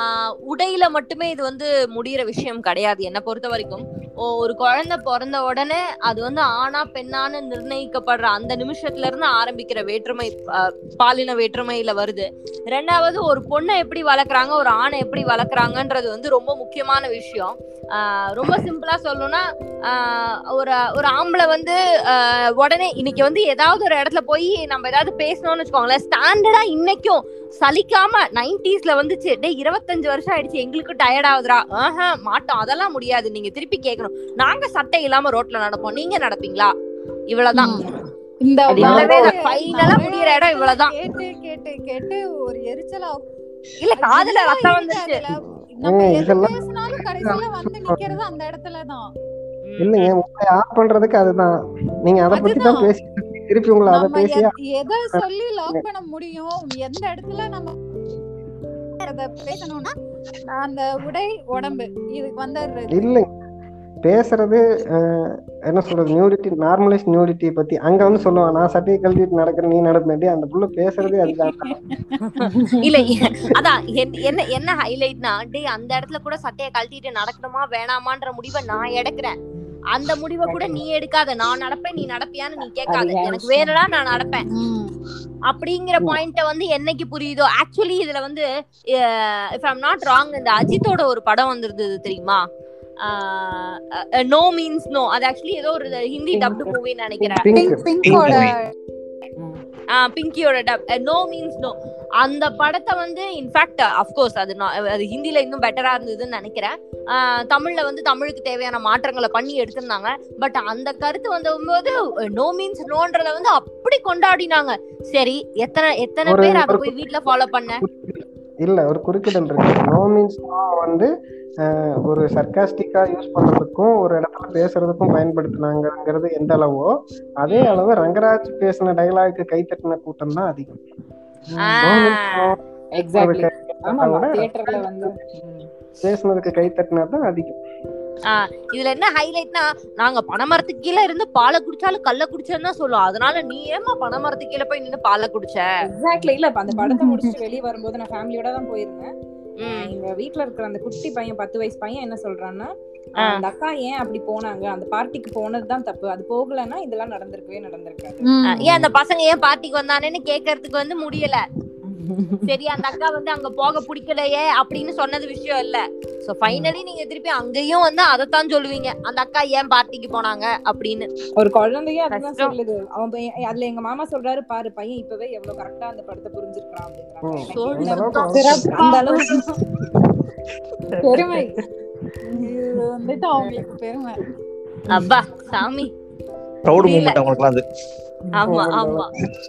ஆஹ் உடையில மட்டுமே இது வந்து முடியிற விஷயம் கிடையாது. என்ன பொறுத்த வரைக்கும் ஒரு குழந்தை பிறந்த உடனே அது வந்து ஆணா பெண்ணான்னு நிர்ணயிக்கப்படுற அந்த நிமிஷத்துல இருந்து ஆரம்பிக்கிற வேற்றுமை பாலின வேற்றுமையில வருது. ரெண்டாவது ஒரு பொண்ணை எப்படி வளர்க்குறாங்க ஒரு ஆணை எப்படி வளர்க்குறாங்கன்றது வந்து ரொம்ப முக்கியமான விஷயம். ரொம்ப சிம்பிளா சொல்லணும்னா ஒரு ஒரு ஆம்பளை வந்து உடனே இன்னைக்கு வந்து ஏதாவது ஒரு இடத்துல போய் நம்ம ஏதாவது பேசணும்னு வச்சுக்கோங்களேன் ஸ்டாண்டர்டா இன்னைக்கும் சலிக்காம நைன்டிஸ்ல வந்துச்சு. டேய் இருபத்தஞ்சு வருஷம் ஆயிடுச்சு. எங்களுக்கு டயர்ட் ஆகுதுடா. ஆஹா மாட்டோம். அதெல்லாம் முடியாது. நீங்க திருப்பி கேட்கணும் நாங்க சட்டை இல்லாம ரோட்ல நடப்போம். நீங்க நடப்பீங்களா? இவ்வளவுதான். இந்த தான். நிறைய முடியிற இடம் இவ்வளவுதான். கேட்டு கேட்டு கேட்டு ஒரு எரிச்சலா இல்ல காதுல ரத்தம் அதுல. நம்ம எது இதெல்லாம் பேசினாலும் கடைசியில வந்து நிக்கிறது அந்த இடத்துலதான். இல்லைங்க உங்களை ஆஃப் பண்றதுக்கு அதுதான். நீங்க அதை பத்தி தான். பேசிட்டு. திருப்பி உங்களை அதை பேசி எத்- சொல்லி லாக் பண்ண முடியும்? எந்த இடத்துல நம்ம அத பேசணும்னா அந்த உடை உடம்பு இதுக்கு வந்துடுறது. இல்லைங்க பேசுறது என்ன சொல்றது நியூடிட்டி நார்மலைஸ் நியூடிட்டி பத்தி. அங்க வந்து சொல்லுவான் நான் சட்டையை கழட்டிட்டு நடக்கிறேன் நீ நடப்பேன்டி அந்த புள்ள பேசுறதே அதுதான். இல்ல அதான் என்- என்ன என்ன ஹைலைட்னா டேய் அந்த இடத்துல கூட சட்டையை கழட்டிட்டு நடக்கணுமா வேணாமான்ற முடிவை நான் எடுக்கிறேன். அந்த முடிவை கூட நீ எடுக்காத. நான் நடப்பேன் நீ நடப்பியான்னு நீ கேட்காத. எனக்கு. வேணும்னா நான் நடப்பேன். அப்படிங்கிற பாயிண்ட வந்து என்னைக்கு புரியுதோ ஆக்சுவலி இதுல வந்து இஃப் ஐம் நாட் ராங் இந்த அஜித்தோட ஒரு படம் வந்திருந்தது தெரியுமா? நோ மீன்ஸ் நோ அது ஆக்சுவலி ஏதோ ஒரு ஹிந்தி டப்டு மூவின்னு நினைக்கிறேன். பிங்கியோட டப் நோ மீன்ஸ் நோ அந்த படத்தை வந்து இன்ஃபேக்ட் அஃப்கோர்ஸ் அது நான் அது ஹிந்தில இன்னும் பெட்டரா இருந்ததுன்னு நினைக்கிறேன். தமிழ்ல வந்து தமிழுக்கு தேவையான மாற்றங்களை பண்ணி எடுத்திருந்தாங்க. பட் அந்த கருத்து வந்தபோது நோ மீன்ஸ் நோன்றத வந்து அப்படி கொண்டாடினாங்க. சரி எத்தனை எத்தனை பேர் அதை போய் வீட்ல ஃபாலோ பண்ண? இல்ல ஒரு குறுக்கிடல் இருக்கு. நோ மீன்ஸ் வந்து ஒரு சர்க்காஸ்டிக்கா யூஸ் பண்றதுக்கும் ஒரு இடத்துல பேசுறதுக்கும் பயன்படுத்தினாங்கிறது எந்த அளவோ அதே அளவு ரங்கராஜ் பேசின டைலாக்கு கைத்தட்டின கூட்டம் தான் அதிகம். பேசுனதுக்கு கைத்தட்டினது தான் அதிகம். ஆஹ் இதுல என்ன ஹைலைட்னா நாங்க பனைமரத்துக்கு கீழே இருந்து பாலை குடிச்சாலும் கல்ல குடிச்சேன்னு தான் சொல்லுவோம். அதனால நீ ஏமா பனைமரத்துக்கு கீழே போய் நின்னு பாலை குடிச்ச? எக்ஸாக்ட்லி இல்ல அந்த படத்தை முடிச்சுட்டு வெளிய வரும்போது நான் ஃபேமிலியோட தான் போயிருந்தேன். ம். எங்க வீட்ல இருக்கிற அந்த குட்டி பையன் பத்து வயசு பையன் என்ன சொல்றான்னா. அந்த அக்கா ஏன் அப்படி போனாங்க? அந்த பார்ட்டிக்கு போனதுதான் தப்பு. அது போகலன்னா இதெல்லாம் நடந்திருக்கவே நடந்திருக்காது. ஏன் அந்த பசங்க ஏன் பார்ட்டிக்கு வந்தானேன்னு கேக்குறதுக்கு வந்து முடியல. சரி அந்த அக்கா வந்து அங்க போக பிடிக்கலையே அப்படின்னு சொன்னது விஷயம் இல்ல. சோ ஃபைனலி நீங்க திருப்பி அங்கேயும் வந்து அதைத்தான் சொல்லுவீங்க. அந்த அக்கா ஏன் பார்ட்டிக்கு போனாங்க அப்படின்னு. ஒரு குழந்தையே அதுதான் கஷ்டம். சொல்லுது. அவன் பையன் அதுல எங்க மாமா சொல்றாரு பாரு பையன் இப்பவே எவ்வளவு கரெக்டா அந்த படத்தை புரிஞ்சிருக்கான் அளவுக்கு பெருமை. இது வந்துட்டு அவங்களுக்கு பெருமை. அப்பா சாமி. ப்ரௌட் புரியல. மூமெண்ட் அவங்களுக்குலாம் அது. ஆமா ஆமா.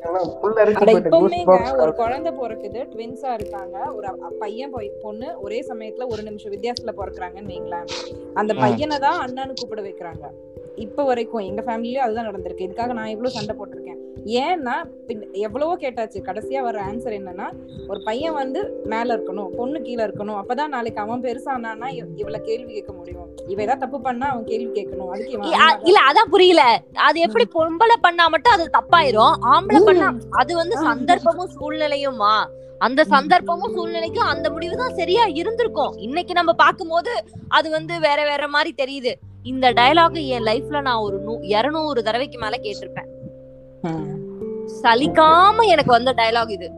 ஆனா புல் அரிச்சு அட போயிட்டு இப்பவுமேங்க goosebumps ஒரு குழந்தை பிறக்குது ட்வின்ஸா இருக்காங்க. ஒரு பையன் பொய்- பொண்ணு ஒரே சமயத்துல ஒரு நிமிஷம் வித்தியாசத்துல பிறக்குறாங்கன்னு வைங்களேன். அந்த. பையனை தான் அண்ணான்னு கூப்பிட வைக்கிறாங்க. இப்ப வரைக்கும் எங்க ஃபேமிலிலயும் அதுதான் நடந்திருக்கு. இதுக்காக நான் எவ்வளவு சண்டை போட்டிருக்கேன்? ஏன்னா எவ்வளவோ கேட்டாச்சு. கடைசியா வர ஆன்சர் என்னன்னா ஒரு பையன் வந்து மேல இருக்கணும் பொண்ணு கீழே இருக்கணும். அப்பதான் நாளைக்கு அவன் பெருசானானா இவ- இவள கேள்வி கேட்க முடியும். இவ ஏதாவது தப்பு பண்ணா அவன் கேள்வி கேட்கணும். அதுக்கு இல்ல அதான் புரியல. அது எப்படி பொம்பளை பண்ணா மட்டும் அது தப்பாயிரும். ஆம்பளை பண்ணா அது வந்து சந்தர்ப்பமும் சூழ்நிலையுமா அந்த சந்தர்ப்பமும் சூழ்நிலைக்கும் அந்த முடிவு தான் சரியா இருந்திருக்கும். இன்னைக்கு நம்ம பார்க்கும்போது அது வந்து வேற வேற மாதிரி தெரியுது. இந்த டயலாக் என் லைஃப்ல நான் ஒரு இருநூறு தடவைக்கு மேல கேட்டிருப்பேன். சலிக்காம எனக்கு வந்த டயலாக் இது.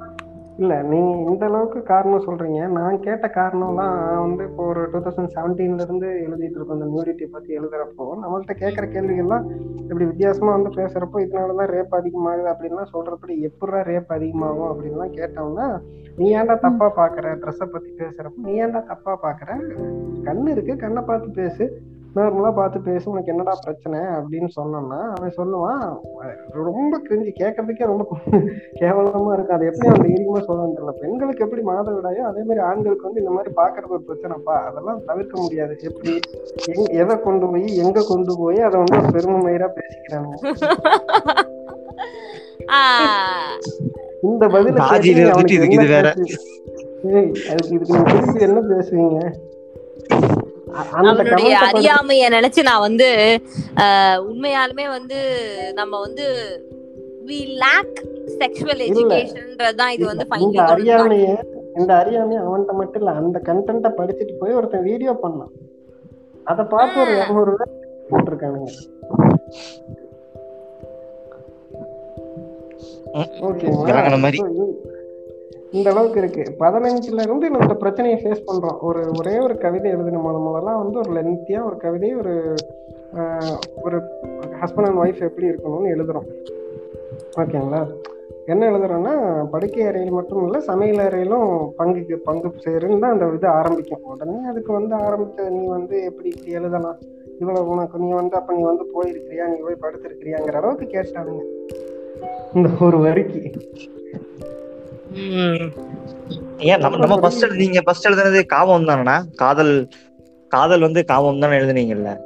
இல்ல நீங்க இந்த அளவுக்கு காரணம் சொல்றீங்க. நான் கேட்ட காரணம்லாம் வந்து இப்போ ஒரு டூ தௌசண்ட் செவன்டீன்ல இருந்து எழுதிட்டு இருக்கோம். இந்த நியூடிட்டி பத்தி எழுதுறப்போ நம்மள்ட்ட கேட்குற கேள்விகள்லாம் இப்படி வித்தியாசமா வந்து பேசுறப்போ இதனாலதான் ரேப் அதிகமாகுது அப்படின்லாம் சொல்றப்படி எப்படா ரேப் அதிகமாகும் அப்படின்லாம் கேட்டோம்னா நீ ஏன்டா தப்பா பாக்குற? ட்ரெஸ்ஸை பத்தி பேசுறப்ப நீ ஏன்டா தப்பா பாக்குற? கண்ணு இருக்கு கண்ணை பார்த்து பேசு. நார்மலா பார்த்து பேசு உனக்கு என்னடா பிரச்சனை அப்படின்னு சொன்னோம்னா அவன் சொல்லுவான் ரொம்ப கிரிஞ்சு கேட்கறதுக்கே ரொம்ப கேவலமா இருக்கு. அது எப்படி அவன் தைரியமா சொல்ல தெரியல. பெண்களுக்கு எப்படி மாதவிடாயோ அதே மாதிரி ஆண்களுக்கு வந்து இந்த மாதிரி பாக்குறது ஒரு பிரச்சனைப்பா? அதெல்லாம் தவிர்க்க முடியாது. எப்படி எங்க எதை கொண்டு போய் எங்க கொண்டு போய் அதை வந்து பெருமை மயிரா பேசிக்கிறாங்க. இந்த பதில இதுக்கு என்ன பேசுவீங்க? படி- அறியாமைய நினைச்சு நான் வந்து ஆஹ், உண்மையாலுமே வந்து நம்ம வந்து வி லேக் செக்ஷுவல் இல்ல. எஜுகேஷன்ன்றதுதான் இது வந்து ஃபைனலி அறியாமைய இந்த அறியாமைய அவன்கிட்ட மட்டும் இல்ல அந்த கண்டென்ட்ட படிச்சுட்டு போய் ஒருத்தன் வீடியோ பண்ணான் அத பார்த்து ஒரு. இருநூறு போட்டிருக்கானுங்க ம். இந்த- அளவுக்கு இருக்கு. பதினஞ்சுல இருந்து நம்ம இந்த பிரச்சனையை ஃபேஸ் பண்றோம். ஒரு ஒரே ஒரு கவிதை எழுதின மூலம் முதல்லாம் வந்து ஒரு லென்த்தியா ஒரு கவிதை ஒரு ஒரு ஹஸ்பண்ட் அண்ட் ஒய்ஃப் எப்படி இருக்கணும்னு எழுதுறோம். ஓகேங்களா? என்ன எழுதுறோம்னா படுக்கை அறையில் மட்டும் இல்லை சமையல் அறையிலும் பங்குக்கு பங்கு சேருன்னு தான் அந்த இது ஆரம்பிக்கும். உடனே அதுக்கு வந்து ஆரம்பித்த நீ வந்து எப்படி இப்படி எழுதலாம்? இவ்வளவு உனக்கு நீ வந்து அப்ப நீ வந்து போயிருக்கிறியா? நீ போய் படுத்திருக்கிறியாங்கிற அளவுக்கு கேட்டாங்க இந்த ஒரு வரிக்கு. ஏன் நம்ம நம்ம ஃபர்ஸ்ட் நீங்க ஃபர்ஸ்ட் எழுதுனது காமம் தானேண்ணா காதல் காதல் வந்து காமம் தானே எழுதுனீங்கல்ல?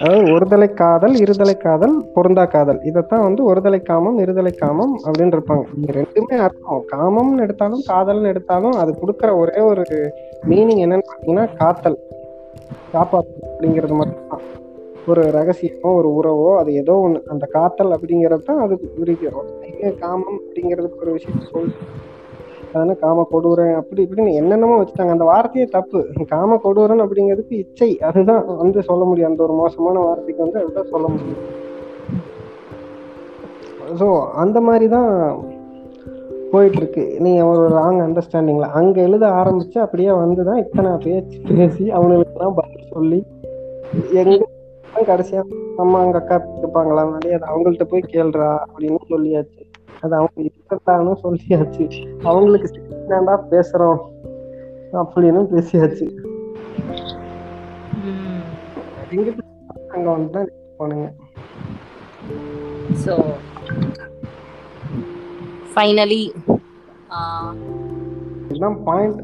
அதாவது ஒருதலை காதல் இருதலை காதல் பொருந்தா காதல். இதைத்தான் வந்து ஒருதலை காமம் இருதலை காமம் அப்படின்னு இருப்பாங்க. இந்த ரெண்டுமே அர்த்தம். காமம்னு எடுத்தாலும் காதல்னு எடுத்தாலும் அது கொடுக்குற ஒரே ஒரு மீனிங் என்னன்னு பார்த்தீங்கன்னா காத்தல். காப்பாத்து அப்படிங்கிறது மட்டும்தான். ஒரு ரகசியமோ ஒரு உறவோ அது ஏதோ ஒன்று அந்த காத்தல் அப்படிங்கிறது தான் அது குறிக்கிறோம் இது காமம் அப்படிங்கிறதுக்கு ஒரு விஷயம் சொல் அதனால காம கொடூரன் அப்படி இப்படின்னு என்னென்னமோ வச்சுட்டாங்க. அந்த வார்த்தையே தப்பு. காம கொடூரன் அப்படிங்கிறதுக்கு இச்சை. அதுதான் வந்து சொல்ல முடியும். அந்த ஒரு மோசமான வார்த்தைக்கு வந்து அதுதான் சொல்ல முடியும். ஸோ அந்த மாதிரி தான் போயிட்டு இருக்கு நீங்க ஒரு ராங் அண்டர்ஸ்டாண்டிங்ல அங்க எழுத ஆரம்பிச்சு அப்படியே வந்துதான் இத்தனை பேச்சு பேசி அவனுக்கு பதில் சொல்லி எங்க கடைசியா அம்மா அங்க அக்கா இருப்பாங்களா? முன்னாடி அது அவங்கள்ட்ட போய் கேளுடா அப்படின்னு சொல்லியாச்சு. அது அவங்க இருக்கத்தானும் சொல்லியாச்சு. அவங்களுக்கு தாண்டா பேசுறோம் அப்படின்னு பேசியாச்சு. எங்கிட்ட அங்க வந்து தான் போனுங்க. ஸோ ஃபைனலி இதுதான் பாயிண்ட்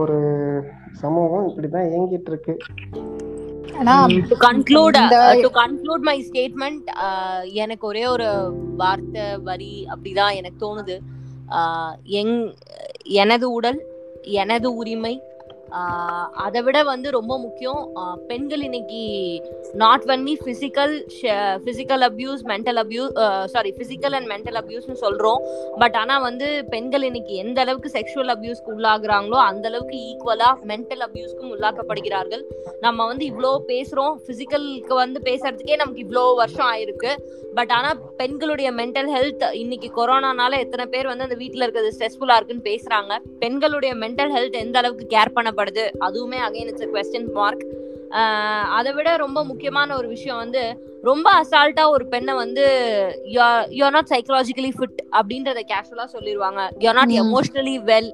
ஒரு சமூகம் இப்படிதான் இயங்கிட்டு இருக்கு. To conclude to conclude my statement எனக்கு ஒரே ஒரு வார்த்தை வரி அப்படிதான் எனக்கு தோணுது. ஆஹ் எங் எனது உடல் எனது உரிமை அதை விட வந்து ரொம்ப முக்கியம். பெண்கள் இன்னைக்கு not only physical physical abuse mental abuse sorry physical and mental அப்யூஸ்னு சொல்கிறோம் பட் ஆனால் வந்து பெண்கள் இன்னைக்கு எந்த அளவுக்கு செக்ஷுவல் அப்யூஸ்க்கு உள்ளாகுறாங்களோ அந்த அளவுக்கு ஈக்குவலாக மென்டல் அப்யூஸ்க்கும் உள்ளாக்கப்படுகிறார்கள். நம்ம வந்து இவ்வளோ பேசுகிறோம் ஃபிசிக்கலுக்கு வந்து பேசுறதுக்கே நமக்கு இவ்வளோ வருஷம் ஆயிருக்கு. பட் ஆனா பெண்களுடைய மென்டல் ஹெல்த் இன்னைக்கு கொரோனானால எத்தனை பேர் வந்து அந்த வீட்டுல இருக்கிறது ஸ்ட்ரெஸ்ஃபுல்லா இருக்குன்னு பேசுறாங்க. பெண்களுடைய மென்டல் ஹெல்த் எந்த அளவுக்கு கேர் பண்ணப்படுது? அதுவுமே அகைன் இட்ஸ் கொஸ்டின் மார்க் அதை விட ரொம்ப முக்கியமான ஒரு விஷயம் வந்து ரொம்ப அசால்ட்டா ஒரு பெண்ணை வந்து யூஆர் நாட் சைக்கலாஜிக்கலி ஃபிட் அப்படின்றத கேஷுவலா சொல்லிடுவாங்க யூஆர் நாட். எமோஷனலி வெல்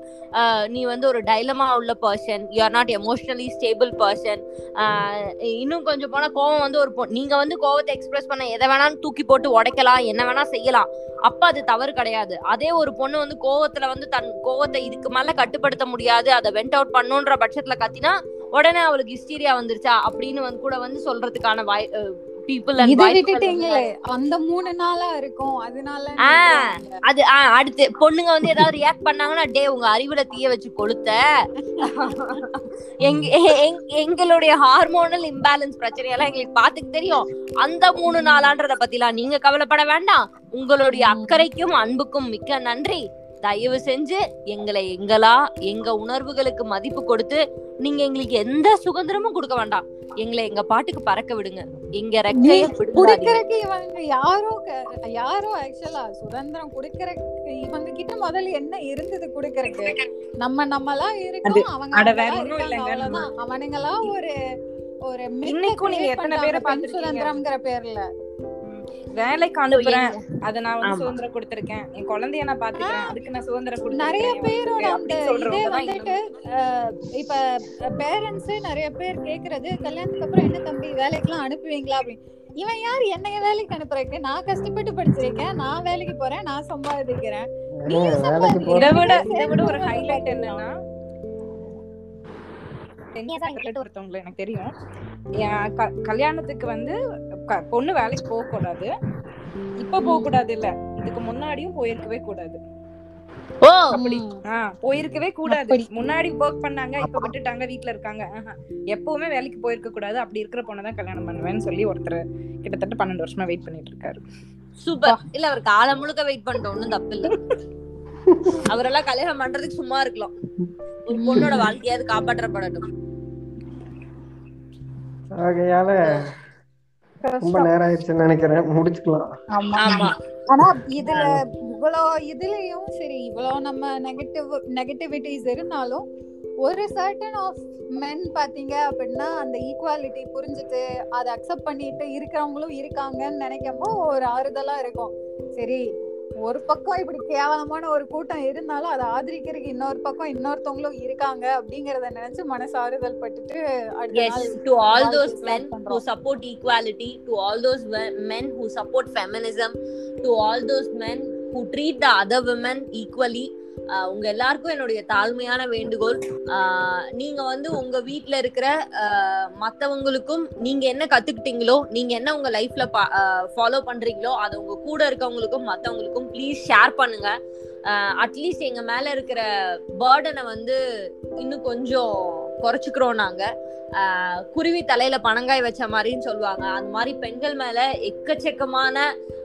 நீ வந்து ஒரு டைலமா உள்ள person you're not emotionally stable person இன்னும் கொஞ்சம் போனா கோவம் வந்து ஒரு நீங்க வந்து கோவத்தை எக்ஸ்பிரஸ் பண்ண எதை வேணாலும் தூக்கி போட்டு உடைக்கலாம் என்ன வேணா செய்யலாம். அப்ப அது தவறு கிடையாது. அதே ஒரு பொண்ணு வந்து கோவத்துல வந்து தன் கோவத்தை இதுக்கு மேல கட்டுப்படுத்த முடியாது. அதை வெண்ட் அவுட் பண்ணுன்ற பட்சத்துல கத்தினா உடனே அவளுக்கு ஹிஸ்டீரியா வந்துருச்சா? அப்படின்னு வந்து கூட வந்து சொல்றதுக்கான வாய் அந்த மூணு நாளா இருக்கும் அதனால. அது அடுத்து பொண்ணுங்க வந்து ஏதாவது ரியாக்ட் பண்ணாங்கன்னா டே உங்க அறிவுல தீய வச்சு கொளுத்த. எங்க எங்க- எங்களுடைய ஹார்மோனல் இம்பேலன்ஸ் பிரச்சனையெல்லாம் எங்களுக்கு பாத்துக்கு தெரியும். அந்த மூணு நாளான்றத பத்திலாம் நீங்க கவலைப்பட வேண்டாம். உங்களுடைய அக்கறைக்கும் அன்புக்கும் மிக்க நன்றி. தயவு செஞ்சு எங்களை எங்களா எங்க உணர்வுகளுக்கு மதிப்பு கொடுத்து நீங்க எங்களுக்கு எந்த சுதந்திரமும் கொடுக்க வேண்டாம். எங்களை எங்க பாட்டுக்கு பறக்க விடுங்க. எங்க ரெக்கைய. குடுக்கறதுக்கு இவங்க யாரோ யாரோ ஆக்சுவலா சுதந்திரம் குடுக்கறதுக்கு இவங்க கிட்ட முதல்ல என்ன இருந்தது குடுக்கறதுக்கு? நம்ம நம்மளா இருக்கோம் அவங்க அவனுங்களா ஒரு ஒரு இன்னைக்கும் நீங்க எத்தனை பேரை? சுதந்திரம்ங்கிற பேர்ல. வேலைக்கு அனுப்புறேன். அத நான் வந்து. சுதந்திரம் கொடுத்திருக்கேன். என் குழந்தைய நான் பாத்துக்கிறேன். அதுக்கு நான் சுதந்திரம் கொடுத்திருக்கேன் நிறைய பேரோட அந்த இதே வந்துட்டு இப்ப பேரண்ட்ஸ் நிறைய பேர் கேக்குறது கல்யாணத்துக்கு அப்புறம் என்ன தம்பி வேலைக்கெல்லாம் அனுப்புவீங்களா? அப்படின்னு. இவன் யார்? என்னைய வேலைக்கு அனுப்புறதுக்கு? நான் கஷ்டப்பட்டு படிச்சிருக்கேன். நான் வேலைக்கு போறேன். நான் சம்பாதிக்கிறேன். வேலைக்கு இதை விட இதை விட ஒரு ஹைலைட். என்னன்னா ஒருத்தவங்களை எனக்கு தெரியும். கல்யாணத்துக்கு வந்து பொண்ணு வேலைக்கு போக கூடாது. இப்ப போக கூடாது இல்ல இதுக்கு முன்னாடியும் போயிருக்கவே கூடாது. போயிருக்கவே கூடாது. முன்னாடி ஒர்க் பண்ணாங்க இப்ப விட்டுட்டாங்க வீட்ல இருக்காங்க. எப்பவுமே வேலைக்கு போயிருக்க கூடாது. அப்படி இருக்கிற பொண்ணை தான் கல்யாணம் பண்ணுவேன்னு சொல்லி ஒருத்தர் கிட்டத்தட்ட பன்னெண்டு வருஷமா வெயிட் பண்ணிட்டு இருக்காரு. சூப்பர். இல்ல அவர் காலம் முழுக்க வெயிட் பண்ணிட்டோம். ஒண்ணும் தப்பு இல்ல. அவரெல்லாம் கல்யாணம் பண்றதுக்கு சும்மா இருக்கலாம். ஒரு பொண்ணோட வாழ்க்கையாவது காப்பாற்றப்படட்டும். ஆகையால ரொம்ப. நேரம் ஆயிடுச்சுன்னு நினைக்கிறேன். முடிச்சுக்கலாம். ஆமா. ஆமா. ஆனா இதுல இவ்வளோ இதுலயும் சரி இவ்வளோ நம்ம நெகட்டிவ் நெகட்டிவிட்டிஸ் இருந்தாலும் ஒரு சர்டன் ஆஃப் மென் பாத்தீங்க அப்படின்னா அந்த ஈக்குவாலிட்டி புரிஞ்சுட்டு அதை அக்செப்ட் பண்ணிட்டு இருக்கிறவங்களும் இருக்காங்கன்னு நினைக்கும் ஒரு ஆறுதலா இருக்கும். சரி ஒரு பக்கம் இப்படி கேவலமான ஒரு கூட்டம் இருந்தாலும் அதை ஆதரிக்கிறதுக்கு இன்னொரு பக்கம் இன்னொருத்தவங்களும் இருக்காங்க அப்படிங்கறத நினைச்சு மனசு ஆறுதல் பட்டுட்டு அடுத்த yes நாள் to all வாழ்க்கை those start men who பண்றோம். support equality to all those we- men who support feminism to all those men who treat the other women equally உங்க எல்லாருக்கும் என்னுடைய தாழ்மையான வேண்டுகோள். ஆஹ் நீங்க வந்து உங்க வீட்டுல இருக்கிற மத்தவங்களுக்கும் நீங்க என்ன கத்துக்கிட்டீங்களோ நீங்க என்ன உங்க லைஃப்ல ஃபாலோ பண்றீங்களோ அதை உங்க கூட இருக்கவங்களுக்கும் மத்தவங்களுக்கும் ப்ளீஸ் ஷேர் பண்ணுங்க. அட்லீஸ்ட் எங்க மேல இருக்கிற பேர்டனை வந்து இன்னும் கொஞ்சம் குறைச்சிக்கிறோம் நாங்க. குருவி தலையில பனங்காய் வச்ச மாதிரின்னு சொல்லுவாங்க. அந்த மாதிரி பெண்கள் மேல எக்கச்சக்கமான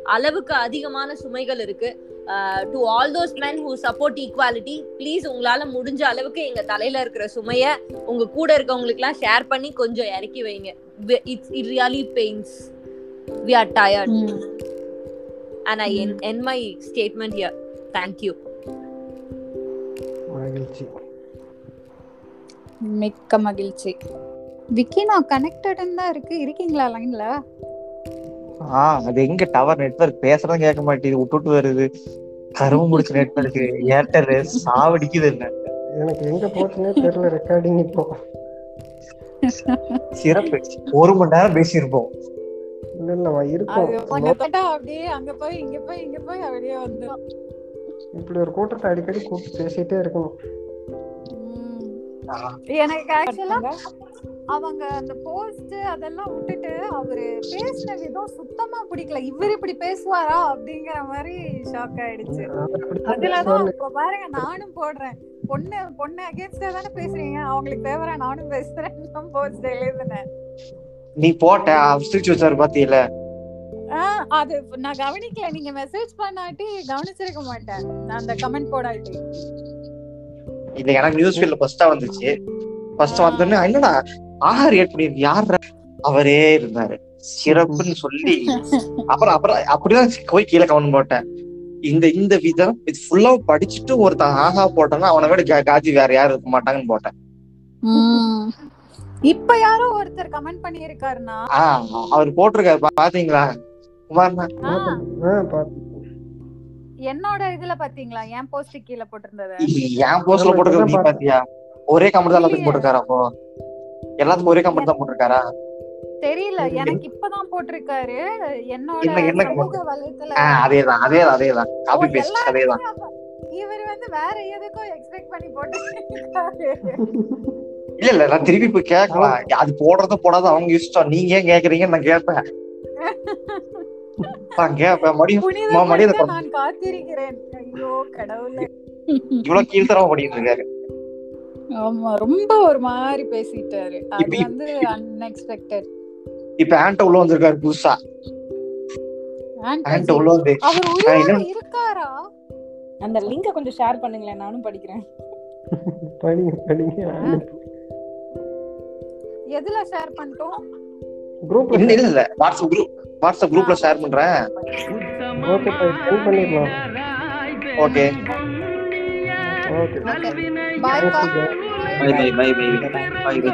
அளவுக்கு அதிகமான சுமைகள் இருக்கு. To all those men who support equality please உங்களால முடிஞ்ச அளவுக்கு எங்க தலையில இருக்கிற சுமைய உங்க கூட இருக்கவங்களுக்கு எல்லாம் ஷேர் பண்ணி கொஞ்சம் இறக்கி வைங்க. It's it really pains we are tired and I end my statement here thank you மகிழ்ச்சி. மிக்க மகிழ்ச்சி. விக்கி நான் கனெக்டட்னு தான் இருக்கு. இருக்கீங்களா லைன்ல ஆ அது எங்க டவர் நெட்வொர்க் பேசுறதும் கேட்க மாட்டேங்குது. விட்டுட்டு வருது. கரும்பு முடிச்ச நெட்வொர்க் ஏர்டெல் சாவடிக்குது என்ன? எனக்கு எங்க போச்சுன்னே தெரியல ரெக்கார்டிங் இப்போ. சிறப்பு. ஒரு மணி நேரம் பேசியிருப்போம். இல்ல இல்ல இருக்கும். அப்படியே அங்க போய் இங்க போய் இங்க போய் அப்படியே வந்துடும் இப்படி ஒரு கூட்டத்தை அடிக்கடி கூப்பிட்டு பேசிட்டே இருக்கணும். எனக்கு ஆக்சுவலா அவங்க அந்த போஸ்ட் அதெல்லாம் விட்டுட்டு அவரு பேசின விதம் சுத்தமா பிடிக்கல. இவர் இப்படி பேசுவாரா அப்படிங்கிற மாதிரி ஷாக் ஆயிடுச்சு. அதுலதான். இப்ப பாருங்க நானும் போடுறேன். பொண்ணு பொண்ணு அகேன்ஸ்டா தானே பேசுறீங்க? அவங்களுக்கு ஃபேவரா நானும் பேசுறேன் போஸ்ட் எழுதுனேன். நீ போட்ட சிரிச்சு வச்சாரு பாத்தீல அது நான் கவனிக்கல. நீங்க மெசேஜ் பண்ணாட்டி கவனிச்சிருக்க மாட்டேன். நான் அந்த கமெண்ட் போடாட்டி. இது எனக்கு நியூஸ் ஃபீல்ட்ல ஃபர்ஸ்டா வந்துச்சு. ஃபர்ஸ்ட் வந்தோடனே என்னடா ஆஹா ரியேட் பண்ணிருக்கு யார் அவரே இருந்தாரு. சிறப்புன்னு சொல்லி. அப்புறம் அப்புறம் அப்படிதான் போய் கீழே கவனம் போட்டேன். இந்த இந்த விதம் இது ஃபுல்லா படிச்சுட்டு ஒருத்தன் ஆஹா போட்டான்னா அவனை விட காஜி வேற யாரும் இருக்க மாட்டாங்கன்னு போட்டேன். இப்ப யாரோ ஒருத்தர் கமெண்ட் பண்ணியிருக்காருன்னா? ஆஹ் அவர் போட்டிருக்காரு பாத்தீங்களா? என்னோட இதுல பாத்தீங்களா? என் போஸ்ட் கீழே போட்டிருந்தது? என் போஸ்ட்ல போட்டிருக்காரு நீ பாத்தியா? ஒரே கமெண்ட் தான் எல்லாத்துக்கும் போட்டிருக்காரு அப்போ. எல்லாத்துக்கும் ஒரே கமெண்ட் தான் போட்டிருக்காரா? தெரியல. எனக்கு இப்பதான் போட்டிருக்காரு. என்னோட சமூக வலைத்தள அதேதான் அதேதான் அதேதான். காப்பி பேஸ்ட் அதேதான். இவர் வந்து வேற எதுக்கும் எக்ஸ்பெக்ட் பண்ணி போட்டிருக்காரு. இல்ல இல்ல நான் திருப்பி போய் கேட்கலாம். அது போடுறத போடாத. அவங்க இஷ்டம் நீங்க ஏன் கேக்குறீங்கன்னு நான் கேட்பேன். நான் கேட்பேன். மறுபடியும் ம- மறுபடியும் புனிதப்படுத்த அதை நான் காத்திருக்கிறேன். ஐயோ கடவுளே. இவ்வளவு கீழ்த்தரமா பண்ணிட்டு இருக்காரு. ஆமா ரொம்ப ஒரு மாதிரி பேசிட்டாரு. அது வந்து அன்எக்ஸ்பெக்டட் இப்ப ஆன்ட்ட உள்ள வந்திருக்காரு புதுசா? ஆன்ட்ட உள்ள வந்து அவர் இருக்காரா? அந்த லிங்கை கொஞ்சம் ஷேர் பண்ணுங்களேன் நானும் படிக்கிறேன். படிங்க படிங்க. எதுல ஷேர் பண்ணிட்டோம்? குரூப் இல்ல இல்ல இல்ல. வாட்ஸ்அப் குரூப் வாட்ஸ்அப் குரூப்ல ஷேர் பண்றேன். ஓகே பண்ணிடலாம். ஓகே பா bye bye bye bye bye